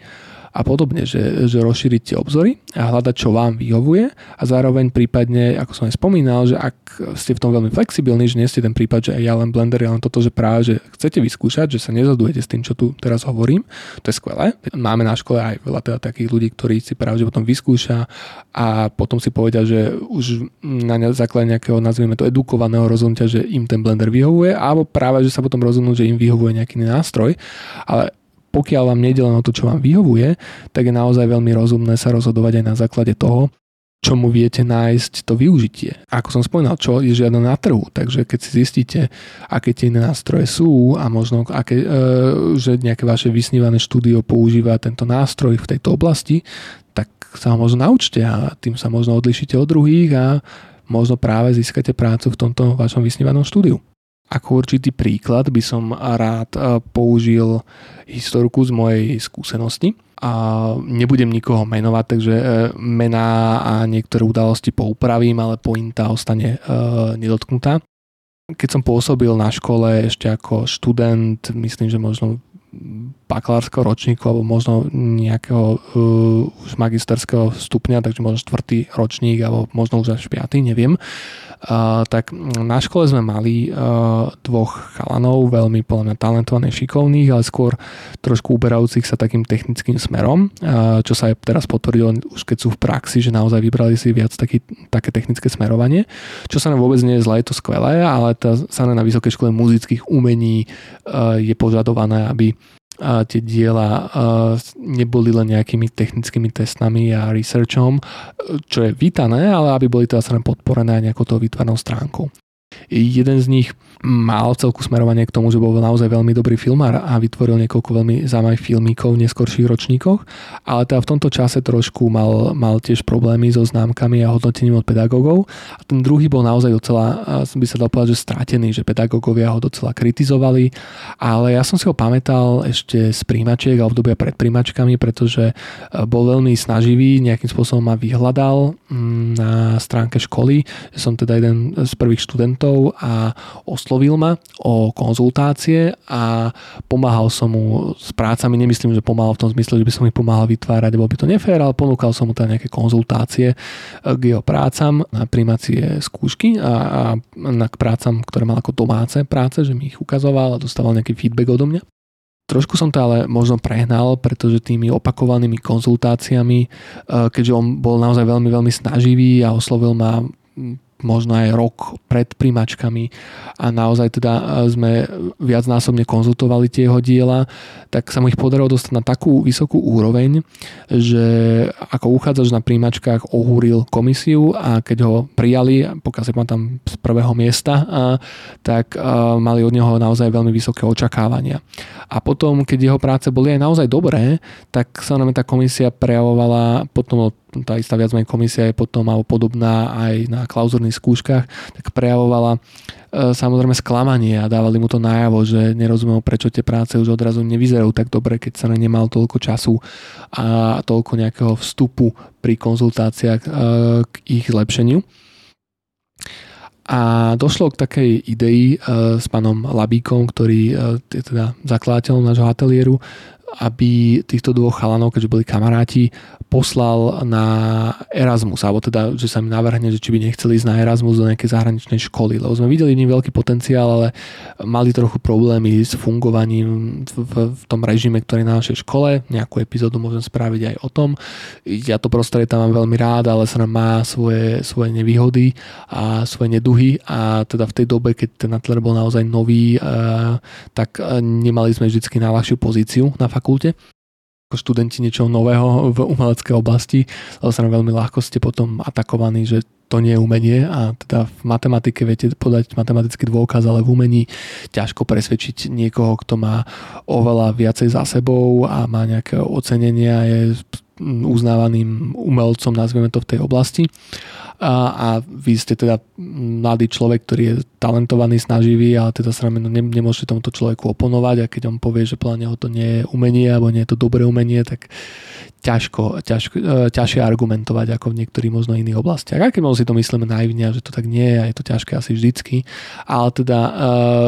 a podobne, že, že rozšíriť tie obzory a hľadať, čo vám vyhovuje a zároveň prípadne, ako som aj spomínal, že ak ste v tom veľmi flexibilní, že nie ste ten prípad, že ja len Blender, ja len toto, že práve, že chcete vyskúšať, že sa nezhodujete s tým, čo tu teraz hovorím, to je skvelé. Máme na škole aj veľa teda takých ľudí, ktorí si práve že potom vyskúša a potom si povedia, že už na základe nejakého, nazvieme to, edukovaného rozhodnutia, že im ten Blender vyhovuje, alebo práve, že sa potom rozhodnú, že im vyhovuje nejaký nástroj, ale pokiaľ vám nejde len o to, čo vám vyhovuje, tak je naozaj veľmi rozumné sa rozhodovať aj na základe toho, čomu viete nájsť to využitie. Ako som spomínal, čo je žiadne na trhu, takže keď si zistíte, aké tie iné nástroje sú a možno, aké, e, že nejaké vaše vysnívané štúdio používa tento nástroj v tejto oblasti, tak sa ho možno naučte a tým sa možno odlišíte od druhých a možno práve získate prácu v tomto vašom vysnívanom štúdiu. Ako určitý príklad by som rád e, použil historku z mojej skúsenosti. A nebudem nikoho menovať, takže e, mená a niektoré udalosti poupravím, ale pointa ostane e, nedotknutá. Keď som pôsobil na škole ešte ako študent, myslím, že možno bakalárskeho ročníku alebo možno nejakého uh, už magisterského stupňa, takže možno štvrtý ročník alebo možno už až piatý, neviem. Tak na škole sme mali dvoch chalanov, veľmi podľa mňa talentovaných, šikovných, ale skôr trošku uberajúcich sa takým technickým smerom, čo sa aj teraz potvrdilo už keď sú v praxi, že naozaj vybrali si viac taký, také technické smerovanie, čo sa nám vôbec nie je zle, je to skvelé, ale tá, sa na Vysokej škole muzických umení je požadované, aby a tie diela neboli len nejakými technickými testami a researchom, čo je vítané, ale aby boli teda podporené aj nejakou toho výtvarnou stránkou. Jeden z nich mal celku smerovanie k tomu, že bol naozaj veľmi dobrý filmár a vytvoril niekoľko veľmi zaujímavých filmíkov v neskorších ročníkoch, ale teda v tomto čase trošku mal, mal tiež problémy so známkami a hodnotením od pedagógov. A ten druhý bol naozaj docela, by sa dal povedať, že strátený, že pedagógovia ho docela kritizovali, ale ja som si ho pamätal ešte z príjmačiek a obdobia pred príjmačkami, pretože e, bol veľmi snaživý, nejakým spôsobom ma vyhľadal mm, na stránke školy, som teda jeden z prvých študentov a oslovil ma o konzultácie a pomáhal som mu s prácami, nemyslím, že pomáhal v tom zmysle, že by som ich pomáhal vytvárať, bol by to nefér, ale ponúkal som mu teda nejaké konzultácie k jeho prácam na primacie skúšky a, a na k prácam, ktoré mal ako domáce práce, že mi ich ukazoval a dostával nejaký feedback odo mňa. Trošku som to ale možno prehnal, pretože tými opakovanými konzultáciami, e, keďže on bol naozaj veľmi, veľmi snaživý a oslovil ma možno aj rok pred príjmačkami a naozaj teda e, sme viacnásobne konzultovali tie jeho diela, tak sa mu ich podarilo dostať na takú vysokú úroveň, že ako uchádzač na príjmačkách ohúril komisiu a keď ho prijali, pokiaľ si tam z prvého miesta, a, tak a, mali od neho naozaj veľmi vysoké očakávania. A potom, keď jeho práce boli aj naozaj dobré, tak sa nám tá komisia prejavovala potom tá istá viac menej komisia je potom alebo podobná aj na klauzurných skúškach, tak prejavovala e, samozrejme sklamanie a dávali mu to najavo, že nerozumel, prečo tie práce už odrazu nevyzerajú tak dobre, keď sa na ne mal toľko času a toľko nejakého vstupu pri konzultáciách e, k ich zlepšeniu. A došlo k takej idei e, s pánom Labíkom, ktorý je teda zakladateľom nášho ateliéru, aby týchto dvoch chalanov, keďže boli kamaráti, poslal na Erasmus, alebo teda, že sa mi navrhne, že či by nechceli ísť na Erasmus do nejakej zahraničnej školy, lebo sme videli v veľký potenciál, ale mali trochu problémy s fungovaním v, v, tom režime, ktorý je na našej škole. Nejakú epizódu môžem spraviť aj o tom. Ja to prostredie tam mám veľmi rád, ale sa má svoje, svoje nevýhody a svoje neduhy a teda v tej dobe, keď ten ateliér bol naozaj nový, eh, tak eh, nemali sme vždy najľahšiu pozíciu na fakulte ako študenti niečoho nového v umeleckej oblasti, ale sa veľmi ľahko ste potom atakovaní, že to nie je umenie a teda v matematike viete podať matematický dôkaz, ale v umení ťažko presvedčiť niekoho, kto má oveľa viacej za sebou a má nejaké ocenenia, je uznávaným umelcom, nazveme to v tej oblasti. A, a vy ste teda mladý človek, ktorý je talentovaný, snaživý, ale teda sa ne, nemôžete tomuto človeku oponovať a keď on povie, že podľa neho to nie je umenie alebo nie je to dobré umenie, tak ťažko, ťažko, e, ťažšie argumentovať ako v niektorých možno iných oblastiach. Aj keď možno si to myslíme naivne, že to tak nie je a je to ťažké asi vždycky, ale teda uh,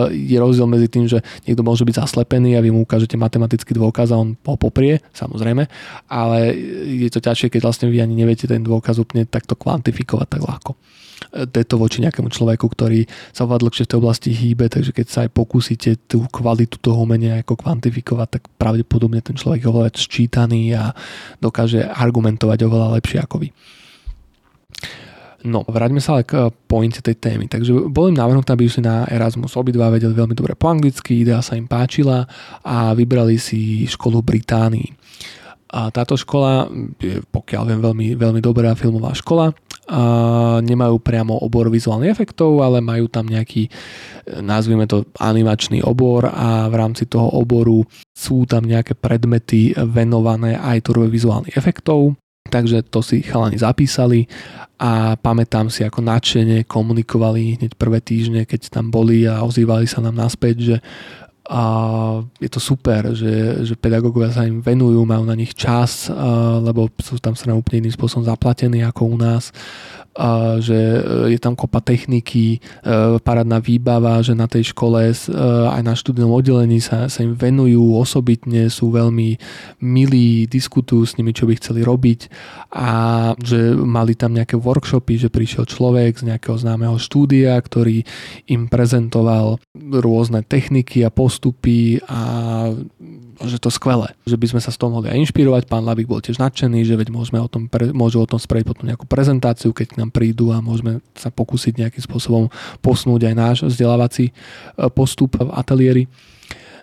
je rozdiel medzi tým, že niekto môže byť zaslepený a vy mu ukážete matematický dôkaz a on ho poprie, samozrejme, ale je to ťažšie, keď vlastne vy ani neviete ten dôkaz úplne takto kvantifikovať tak ľahko to voči nejakému človeku, ktorý sa oveľa dlhšie v tej oblasti hýbe, takže keď sa aj pokúsite tú kvalitu toho umenia ako kvantifikovať, tak pravdepodobne ten človek je oveľa sčítaný a dokáže argumentovať oveľa lepšie ako vy. No, vráťme sa ale k pointe tej témy. Takže bol im navrhnutá, aby išli na Erasmus. Obidva vedeli veľmi dobre po anglicky, idea sa im páčila a vybrali si školu Británii. A táto škola je, pokiaľ viem, veľmi, veľmi dobrá filmová škola. A nemajú priamo obor vizuálnych efektov, ale majú tam nejaký, nazvime to animačný obor a v rámci toho oboru sú tam nejaké predmety venované aj tvorbe vizuálnych efektov. Takže to si chalani zapísali a pamätám si, ako nadšene komunikovali hneď prvé týždne, keď tam boli a ozývali sa nám naspäť, že a je to super, že, že pedagógovia sa im venujú, majú na nich čas, lebo sú tam sa úplne iným spôsobom zaplatení ako u nás že e, je tam kopa techniky, e, parádna výbava, že na tej škole e, aj na študijnom oddelení sa, sa im venujú osobitne, sú veľmi milí, diskutujú s nimi, čo by chceli robiť. A že mali tam nejaké workshopy, že prišiel človek z nejakého známeho štúdia, ktorý im prezentoval rôzne techniky a postupy a že to skvelé, že by sme sa z toho mohli aj inšpirovať. Pán Labik bol tiež nadšený, že veď môžeme o tom, pre, môžu o tom spraviť potom nejakú prezentáciu, keď k nám prídu a môžeme sa pokúsiť nejakým spôsobom posnúť aj náš vzdelávací e, postup v ateliéri.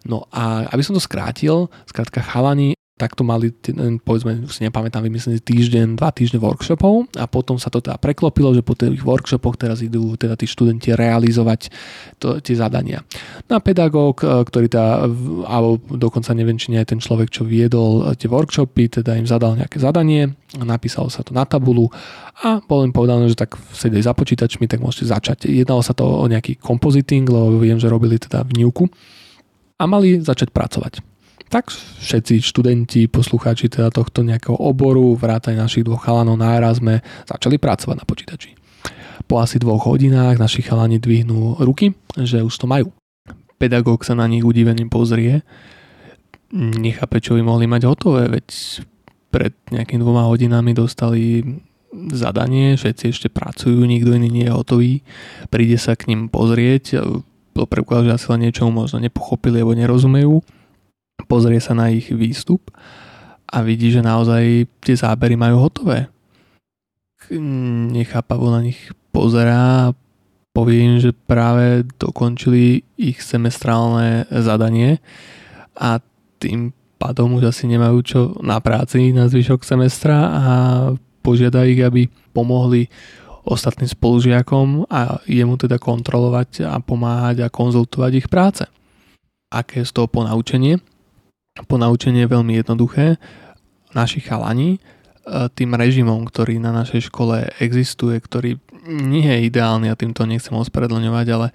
No a aby som to skrátil, skrátka chalani takto mali, povedzme, si nepamätám, vymysleli týždeň, dva týždne workshopov a potom sa to teda preklopilo, že po tých workshopoch teraz idú teda tí študenti realizovať to, tie zadania. No pedagóg, e, ktorý teda, alebo dokonca neviem, či nie aj ten človek, čo viedol tie workshopy, teda im zadal nejaké zadanie, napísalo sa to na tabulu a bolo im povedané, že tak sedeli za počítačmi, tak môžete začať. Jednalo sa to o nejaký compositing, lebo viem, že robili teda v Newku a mali začať pracovať tak všetci študenti, poslucháči teda tohto nejakého oboru, vrátane našich dvoch chalanov na Erasme, začali pracovať na počítači. Po asi dvoch hodinách naši chalani dvihnú ruky, že už to majú. Pedagóg sa na nich udivením pozrie, nechápe, čo by mohli mať hotové, veď pred nejakými dvoma hodinami dostali zadanie, všetci ešte pracujú, nikto iný nie je hotový, príde sa k ním pozrieť, to predpokladá, že asi len niečomu možno nepochopili alebo nerozumejú pozrie sa na ich výstup a vidí, že naozaj tie zábery majú hotové. Nechápavo na nich pozerá a povie im, že práve dokončili ich semestrálne zadanie a tým pádom už asi nemajú čo na práci na zvyšok semestra a požiada ich, aby pomohli ostatným spolužiakom a jemu teda kontrolovať a pomáhať a konzultovať ich práce. Aké je z toho ponaučenie? Ponaučenie je veľmi jednoduché. Naši chalani e, tým režimom, ktorý na našej škole existuje, ktorý nie je ideálny a týmto nechcem ospravedlňovať, ale e,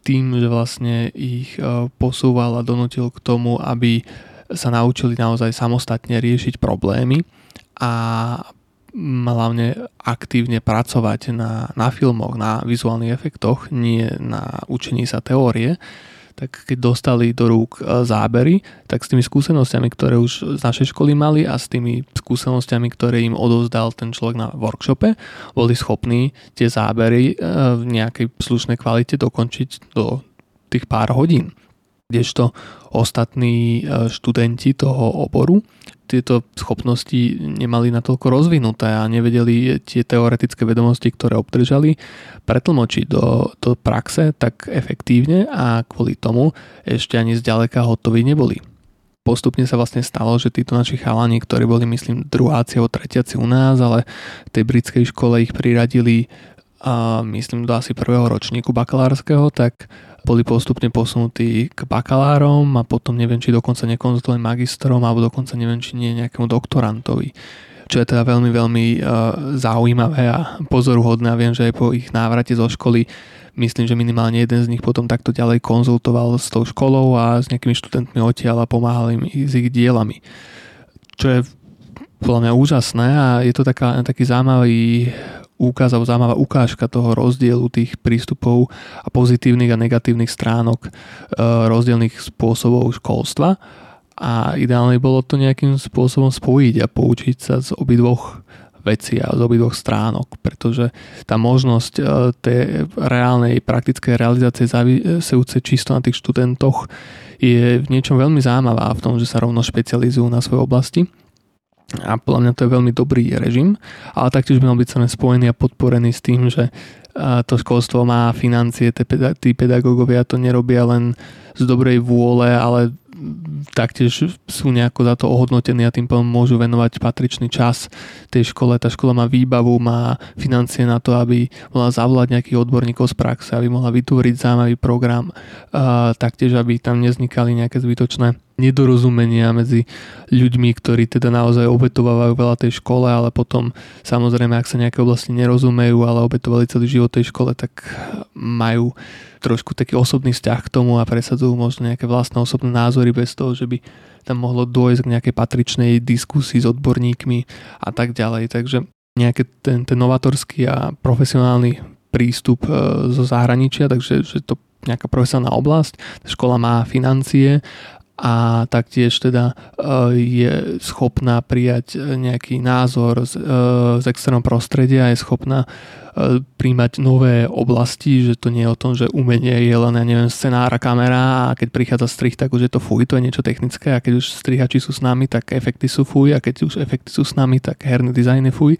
tým, že vlastne ich e, posúval a donutil k tomu, aby sa naučili naozaj samostatne riešiť problémy a hlavne aktívne pracovať na, na filmoch, na vizuálnych efektoch, nie na učení sa teórie, tak keď dostali do rúk e, zábery, tak s tými skúsenostiami, ktoré už z našej školy mali a s tými skúsenostiami, ktoré im odovzdal ten človek na workshope, boli schopní tie zábery e, v nejakej slušnej kvalite dokončiť do tých pár hodín. Kdežto ostatní e, študenti toho oboru tieto schopnosti nemali natoľko rozvinuté a nevedeli tie teoretické vedomosti, ktoré obdržali, pretlmočiť do, do praxe tak efektívne a kvôli tomu ešte ani zďaleka hotoví neboli. Postupne sa vlastne stalo, že títo naši chalani, ktorí boli myslím druháci alebo tretiaci u nás, ale v tej britskej škole ich priradili a myslím do asi prvého ročníku bakalárskeho, tak boli postupne posunutí k bakalárom a potom neviem, či dokonca nekonzultovali magistrom alebo dokonca neviem, či nie nejakému doktorantovi. čo je teda veľmi, veľmi uh, zaujímavé a pozoruhodné a viem, že aj po ich návrate zo školy myslím, že minimálne jeden z nich potom takto ďalej konzultoval s tou školou a s nejakými študentmi odtiaľ a pomáhal im s ich dielami. Čo je podľa mňa úžasné a je to taká, taký zaujímavý alebo zaujímavá ukážka toho rozdielu tých prístupov a pozitívnych a negatívnych stránok e, rozdielných spôsobov školstva. A ideálne bolo to nejakým spôsobom spojiť a poučiť sa z obidvoch veci a z obidvoch stránok, pretože tá možnosť e, tej reálnej praktickej realizácie závisejúce čisto na tých študentoch je v niečom veľmi zaujímavá v tom, že sa rovno špecializujú na svojej oblasti a podľa mňa to je veľmi dobrý režim, ale taktiež by mal byť sa spojený a podporený s tým, že to školstvo má financie, tí pedagógovia to nerobia len z dobrej vôle, ale taktiež sú nejako za to ohodnotení a tým pádom môžu venovať patričný čas tej škole. Tá škola má výbavu, má financie na to, aby mohla zavolať nejakých odborníkov z praxe, aby mohla vytvoriť zaujímavý program, taktiež aby tam neznikali nejaké zbytočné nedorozumenia medzi ľuďmi, ktorí teda naozaj obetovávajú veľa tej škole, ale potom samozrejme, ak sa nejaké oblasti nerozumejú, ale obetovali celý život tej škole, tak majú trošku taký osobný vzťah k tomu a presadzujú možno nejaké vlastné osobné názory bez toho, že by tam mohlo dôjsť k nejakej patričnej diskusii s odborníkmi a tak ďalej. Takže nejaký ten, ten novatorský a profesionálny prístup e, zo zahraničia, takže že to nejaká profesionálna oblasť, škola má financie a taktiež teda e, je schopná prijať nejaký názor z, e, z externého prostredia, je schopná e, príjmať nové oblasti, že to nie je o tom, že umenie je len, ja neviem, scenára, kamera a keď prichádza strih, tak už je to fuj, to je niečo technické a keď už strihači sú s nami, tak efekty sú fuj a keď už efekty sú s nami, tak herný dizajn je fuj.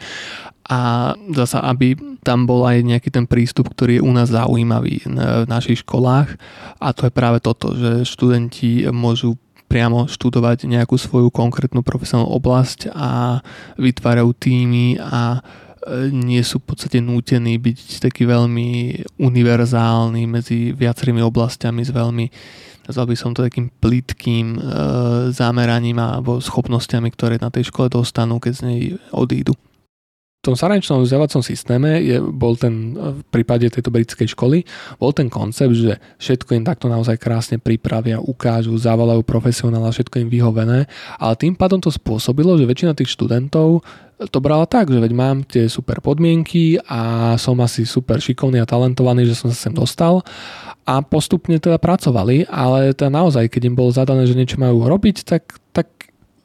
A zasa, aby tam bol aj nejaký ten prístup, ktorý je u nás zaujímavý v našich školách a to je práve toto, že študenti môžu priamo študovať nejakú svoju konkrétnu profesionálnu oblasť a vytvárajú týmy a nie sú v podstate nútení byť taký veľmi univerzálny medzi viacerými oblastiami s veľmi nazval by som to takým plitkým e, zameraním alebo schopnosťami, ktoré na tej škole dostanú, keď z nej odídu. Tom zahraničnom vzdelávacom systéme je, bol ten, v prípade tejto britskej školy, bol ten koncept, že všetko im takto naozaj krásne pripravia, ukážu, zavolajú profesionála, všetko im vyhovené, ale tým pádom to spôsobilo, že väčšina tých študentov to brala tak, že veď mám tie super podmienky a som asi super šikovný a talentovaný, že som sa sem dostal a postupne teda pracovali, ale teda naozaj, keď im bolo zadané, že niečo majú robiť, tak, tak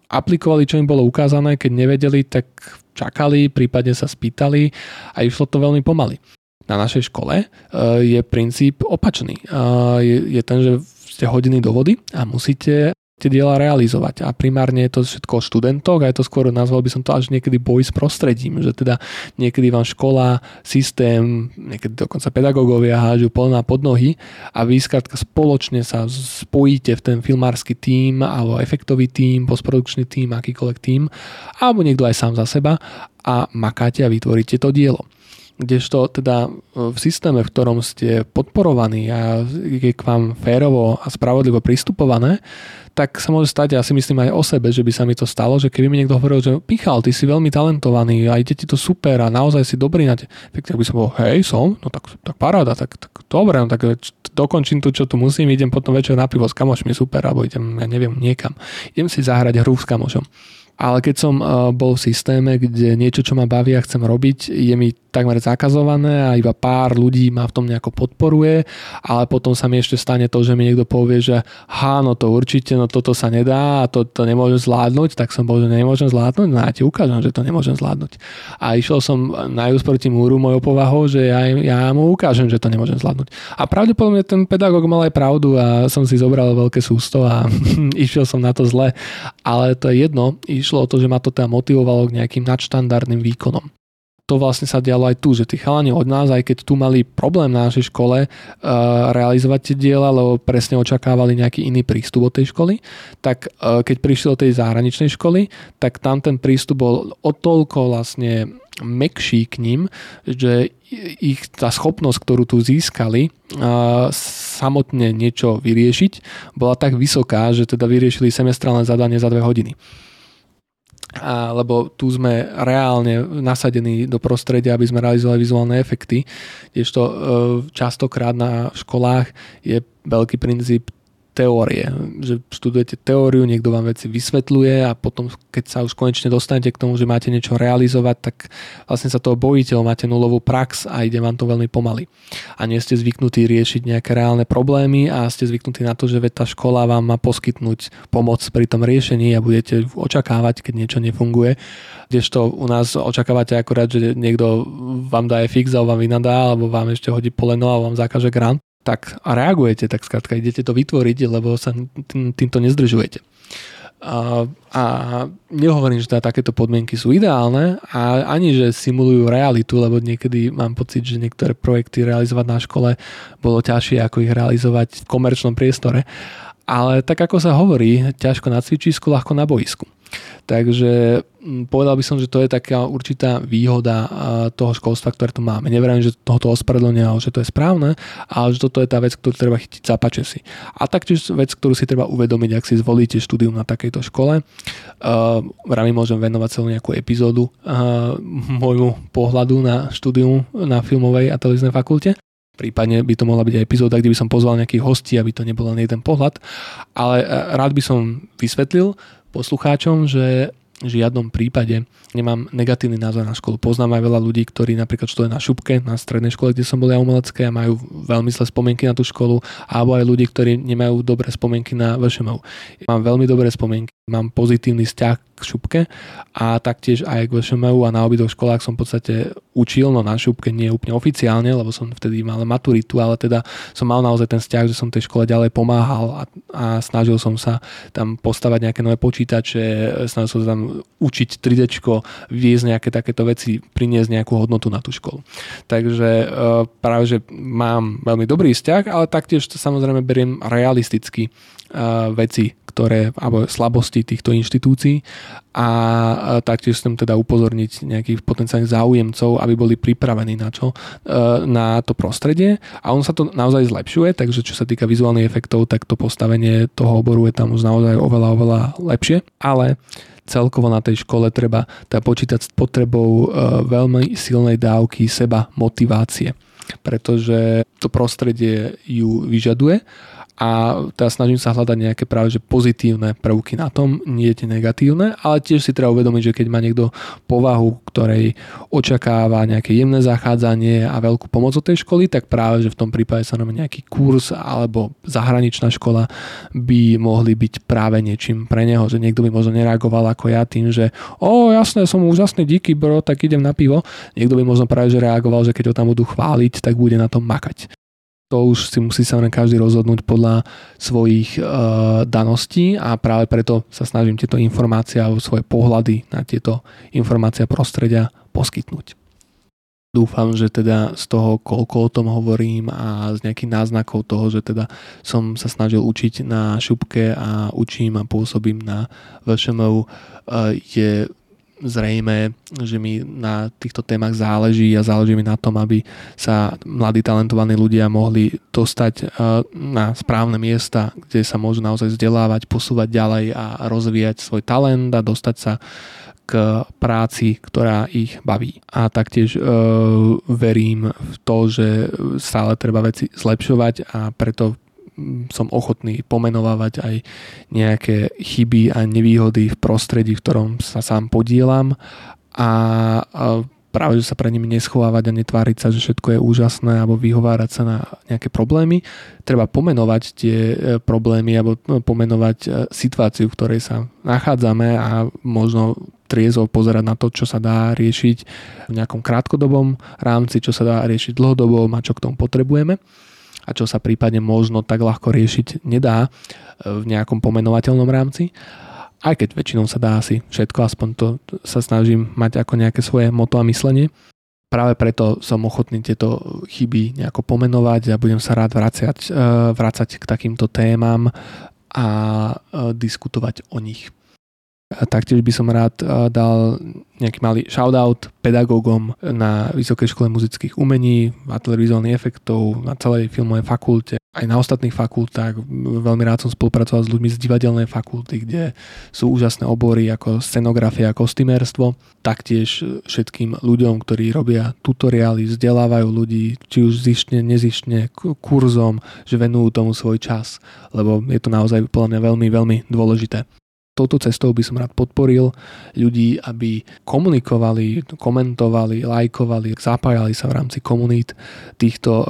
aplikovali, čo im bolo ukázané, keď nevedeli, tak čakali, prípadne sa spýtali a išlo to veľmi pomaly. Na našej škole e, je princíp opačný. E, je ten, že ste hodení do vody a musíte tie diela realizovať. A primárne je to všetko o študentoch a je to skôr, nazval by som to až niekedy boj s prostredím, že teda niekedy vám škola, systém, niekedy dokonca pedagógovia hážu plná pod nohy a vy skrátka spoločne sa spojíte v ten filmársky tím alebo efektový tím, postprodukčný tím, akýkoľvek tím, alebo niekto aj sám za seba a makáte a vytvoríte to dielo kdežto teda v systéme, v ktorom ste podporovaní a je k vám férovo a spravodlivo pristupované, tak sa môže stať, ja si myslím aj o sebe, že by sa mi to stalo, že keby mi niekto hovoril, že Michal, ty si veľmi talentovaný a ide ti to super a naozaj si dobrý na te, tak by som bol, hej, som, no tak, tak paráda, tak, tak dobre, no tak dokončím tu, čo tu musím, idem potom večer na pivo s kamošmi, super, alebo idem, ja neviem, niekam. Idem si zahrať hru s kamošom. Ale keď som uh, bol v systéme, kde niečo, čo ma baví a chcem robiť, je mi takmer zakazované a iba pár ľudí ma v tom nejako podporuje, ale potom sa mi ešte stane to, že mi niekto povie, že ha, no to určite, no toto sa nedá a to, to nemôžem zvládnuť, tak som bol, že nemôžem zvládnuť, no ja ti ukážem, že to nemôžem zvládnuť. A išiel som najúsť proti múru mojou povahou, že ja, ja mu ukážem, že to nemôžem zvládnuť. A pravdepodobne ten pedagóg mal aj pravdu a som si zobral veľké sústo a [LAUGHS] išiel som na to zle, ale to je jedno, išlo o to, že ma to teda motivovalo k nejakým nadštandardným výkonom to vlastne sa dialo aj tu, že tí chalani od nás, aj keď tu mali problém na našej škole uh, realizovať tie diela, lebo presne očakávali nejaký iný prístup od tej školy, tak uh, keď prišli do tej zahraničnej školy, tak tam ten prístup bol o toľko vlastne mekší k ním, že ich tá schopnosť, ktorú tu získali, uh, samotne niečo vyriešiť, bola tak vysoká, že teda vyriešili semestrálne zadanie za dve hodiny. A, lebo tu sme reálne nasadení do prostredia, aby sme realizovali vizuálne efekty, kdežto e, častokrát na školách je veľký princíp teórie, že študujete teóriu, niekto vám veci vysvetľuje a potom, keď sa už konečne dostanete k tomu, že máte niečo realizovať, tak vlastne sa toho bojíte, máte nulovú prax a ide vám to veľmi pomaly. A nie ste zvyknutí riešiť nejaké reálne problémy a ste zvyknutí na to, že tá škola vám má poskytnúť pomoc pri tom riešení a budete očakávať, keď niečo nefunguje. Kdežto u nás očakávate akorát, že niekto vám dá fix a vám vynadá, alebo vám ešte hodí poleno a vám zakáže grant tak a reagujete, tak skrátka idete to vytvoriť, lebo sa tým, týmto nezdržujete. A, a nehovorím, že teda takéto podmienky sú ideálne a ani, že simulujú realitu, lebo niekedy mám pocit, že niektoré projekty realizovať na škole bolo ťažšie ako ich realizovať v komerčnom priestore. Ale tak ako sa hovorí, ťažko na cvičisku, ľahko na boisku. Takže mm, povedal by som, že to je taká určitá výhoda toho školstva, ktoré tu máme. Neverím, že tohoto ospravedlňujem, že to je správne, ale že toto je tá vec, ktorú treba chytiť za si. A taktiež vec, ktorú si treba uvedomiť, ak si zvolíte štúdium na takejto škole. Uh, Rami môžem venovať celú nejakú epizódu môjmu pohľadu na štúdium na filmovej a televíznej fakulte. Prípadne by to mohla byť aj epizóda, kde by som pozval nejakých hostí, aby to nebol len jeden pohľad. Ale rád by som vysvetlil, poslucháčom, že v žiadnom prípade nemám negatívny názor na školu. Poznám aj veľa ľudí, ktorí napríklad študujú na šupke, na strednej škole, kde som bol ja umelecké a majú veľmi zlé spomienky na tú školu, alebo aj ľudí, ktorí nemajú dobré spomienky na VŠMU. Mám veľmi dobré spomienky, mám pozitívny vzťah šupke a taktiež aj k VŠMU a na obidvoch školách som v podstate učil, no na šupke nie úplne oficiálne, lebo som vtedy mal maturitu, ale teda som mal naozaj ten vzťah, že som tej škole ďalej pomáhal a, a snažil som sa tam postavať nejaké nové počítače, snažil som sa tam učiť 3D, viesť nejaké takéto veci, priniesť nejakú hodnotu na tú školu. Takže e, práve, že mám veľmi dobrý vzťah, ale taktiež to samozrejme beriem realisticky veci, ktoré, alebo slabosti týchto inštitúcií. A taktiež chcem teda upozorniť nejakých potenciálnych záujemcov, aby boli pripravení na čo, e, na to prostredie. A on sa to naozaj zlepšuje, takže čo sa týka vizuálnych efektov, tak to postavenie toho oboru je tam už naozaj oveľa, oveľa lepšie, ale celkovo na tej škole treba teda počítať s potrebou e, veľmi silnej dávky seba motivácie, pretože to prostredie ju vyžaduje a teda snažím sa hľadať nejaké práve že pozitívne prvky na tom, nie tie negatívne, ale tiež si treba uvedomiť, že keď má niekto povahu, ktorej očakáva nejaké jemné zachádzanie a veľkú pomoc od tej školy, tak práve, že v tom prípade sa nám nejaký kurz alebo zahraničná škola by mohli byť práve niečím pre neho, že niekto by možno nereagoval ako ja tým, že o jasné, som úžasný, díky bro, tak idem na pivo. Niekto by možno práve že reagoval, že keď ho tam budú chváliť, tak bude na tom makať to už si musí sa každý rozhodnúť podľa svojich uh, daností a práve preto sa snažím tieto informácie alebo svoje pohľady na tieto informácie prostredia poskytnúť. Dúfam, že teda z toho, koľko o tom hovorím a z nejakých náznakov toho, že teda som sa snažil učiť na šupke a učím a pôsobím na VŠMU, je zrejme, že mi na týchto témach záleží a záleží mi na tom, aby sa mladí talentovaní ľudia mohli dostať eh, na správne miesta, kde sa môžu naozaj vzdelávať, posúvať ďalej a rozvíjať svoj talent a dostať sa k práci, ktorá ich baví. A taktiež e, verím v to, že stále treba veci zlepšovať a preto som ochotný pomenovávať aj nejaké chyby a nevýhody v prostredí, v ktorom sa sám podielam a práve, že sa pre nimi neschovávať a netváriť sa, že všetko je úžasné alebo vyhovárať sa na nejaké problémy. Treba pomenovať tie e, problémy alebo no, pomenovať e, situáciu, v ktorej sa nachádzame a možno triezov pozerať na to, čo sa dá riešiť v nejakom krátkodobom rámci, čo sa dá riešiť dlhodobom a čo k tomu potrebujeme a čo sa prípadne možno tak ľahko riešiť nedá e, v nejakom pomenovateľnom rámci. Aj keď väčšinou sa dá asi všetko, aspoň to sa snažím mať ako nejaké svoje moto a myslenie. Práve preto som ochotný tieto chyby nejako pomenovať a budem sa rád vrácať, e, vrácať k takýmto témam a e, diskutovať o nich. Taktiež by som rád dal nejaký malý shoutout pedagógom na Vysokej škole muzických umení, a televíznych efektov, na celej filmovej fakulte, aj na ostatných fakultách. Veľmi rád som spolupracoval s ľuďmi z divadelnej fakulty, kde sú úžasné obory ako scenografia a kostymérstvo. Taktiež všetkým ľuďom, ktorí robia tutoriály, vzdelávajú ľudí, či už zištne, nezištne, kurzom, že venujú tomu svoj čas, lebo je to naozaj podľa mňa veľmi, veľmi dôležité touto cestou by som rád podporil ľudí, aby komunikovali, komentovali, lajkovali, zapájali sa v rámci komunít týchto uh,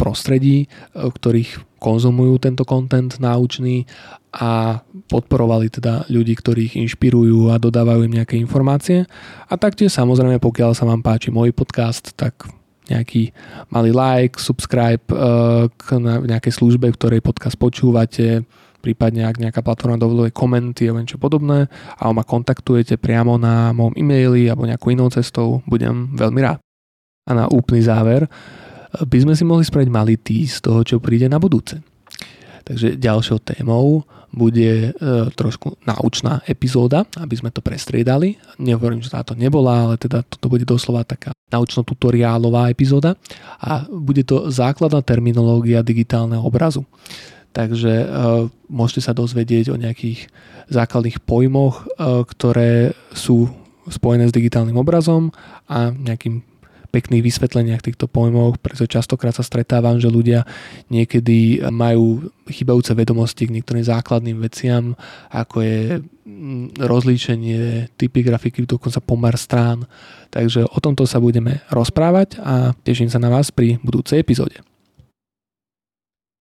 prostredí, uh, ktorých konzumujú tento kontent náučný a podporovali teda ľudí, ktorí ich inšpirujú a dodávajú im nejaké informácie. A taktiež samozrejme, pokiaľ sa vám páči môj podcast, tak nejaký malý like, subscribe uh, k nejakej službe, v ktorej podcast počúvate, prípadne ak nejaká platforma dovoluje komenty alebo niečo podobné a ma kontaktujete priamo na môjom e-maili alebo nejakou inou cestou, budem veľmi rád. A na úplný záver by sme si mohli spraviť malý z toho, čo príde na budúce. Takže ďalšou témou bude e, trošku naučná epizóda, aby sme to prestriedali. Nehovorím, že táto nebola, ale teda toto bude doslova taká naučno-tutoriálová epizóda a bude to základná terminológia digitálneho obrazu. Takže uh, môžete sa dozvedieť o nejakých základných pojmoch, uh, ktoré sú spojené s digitálnym obrazom a nejakým pekných vysvetleniach týchto pojmov, pretože častokrát sa stretávam, že ľudia niekedy majú chybajúce vedomosti k niektorým základným veciam, ako je mm, rozlíčenie, typy grafiky, dokonca pomer strán. Takže o tomto sa budeme rozprávať a teším sa na vás pri budúcej epizóde.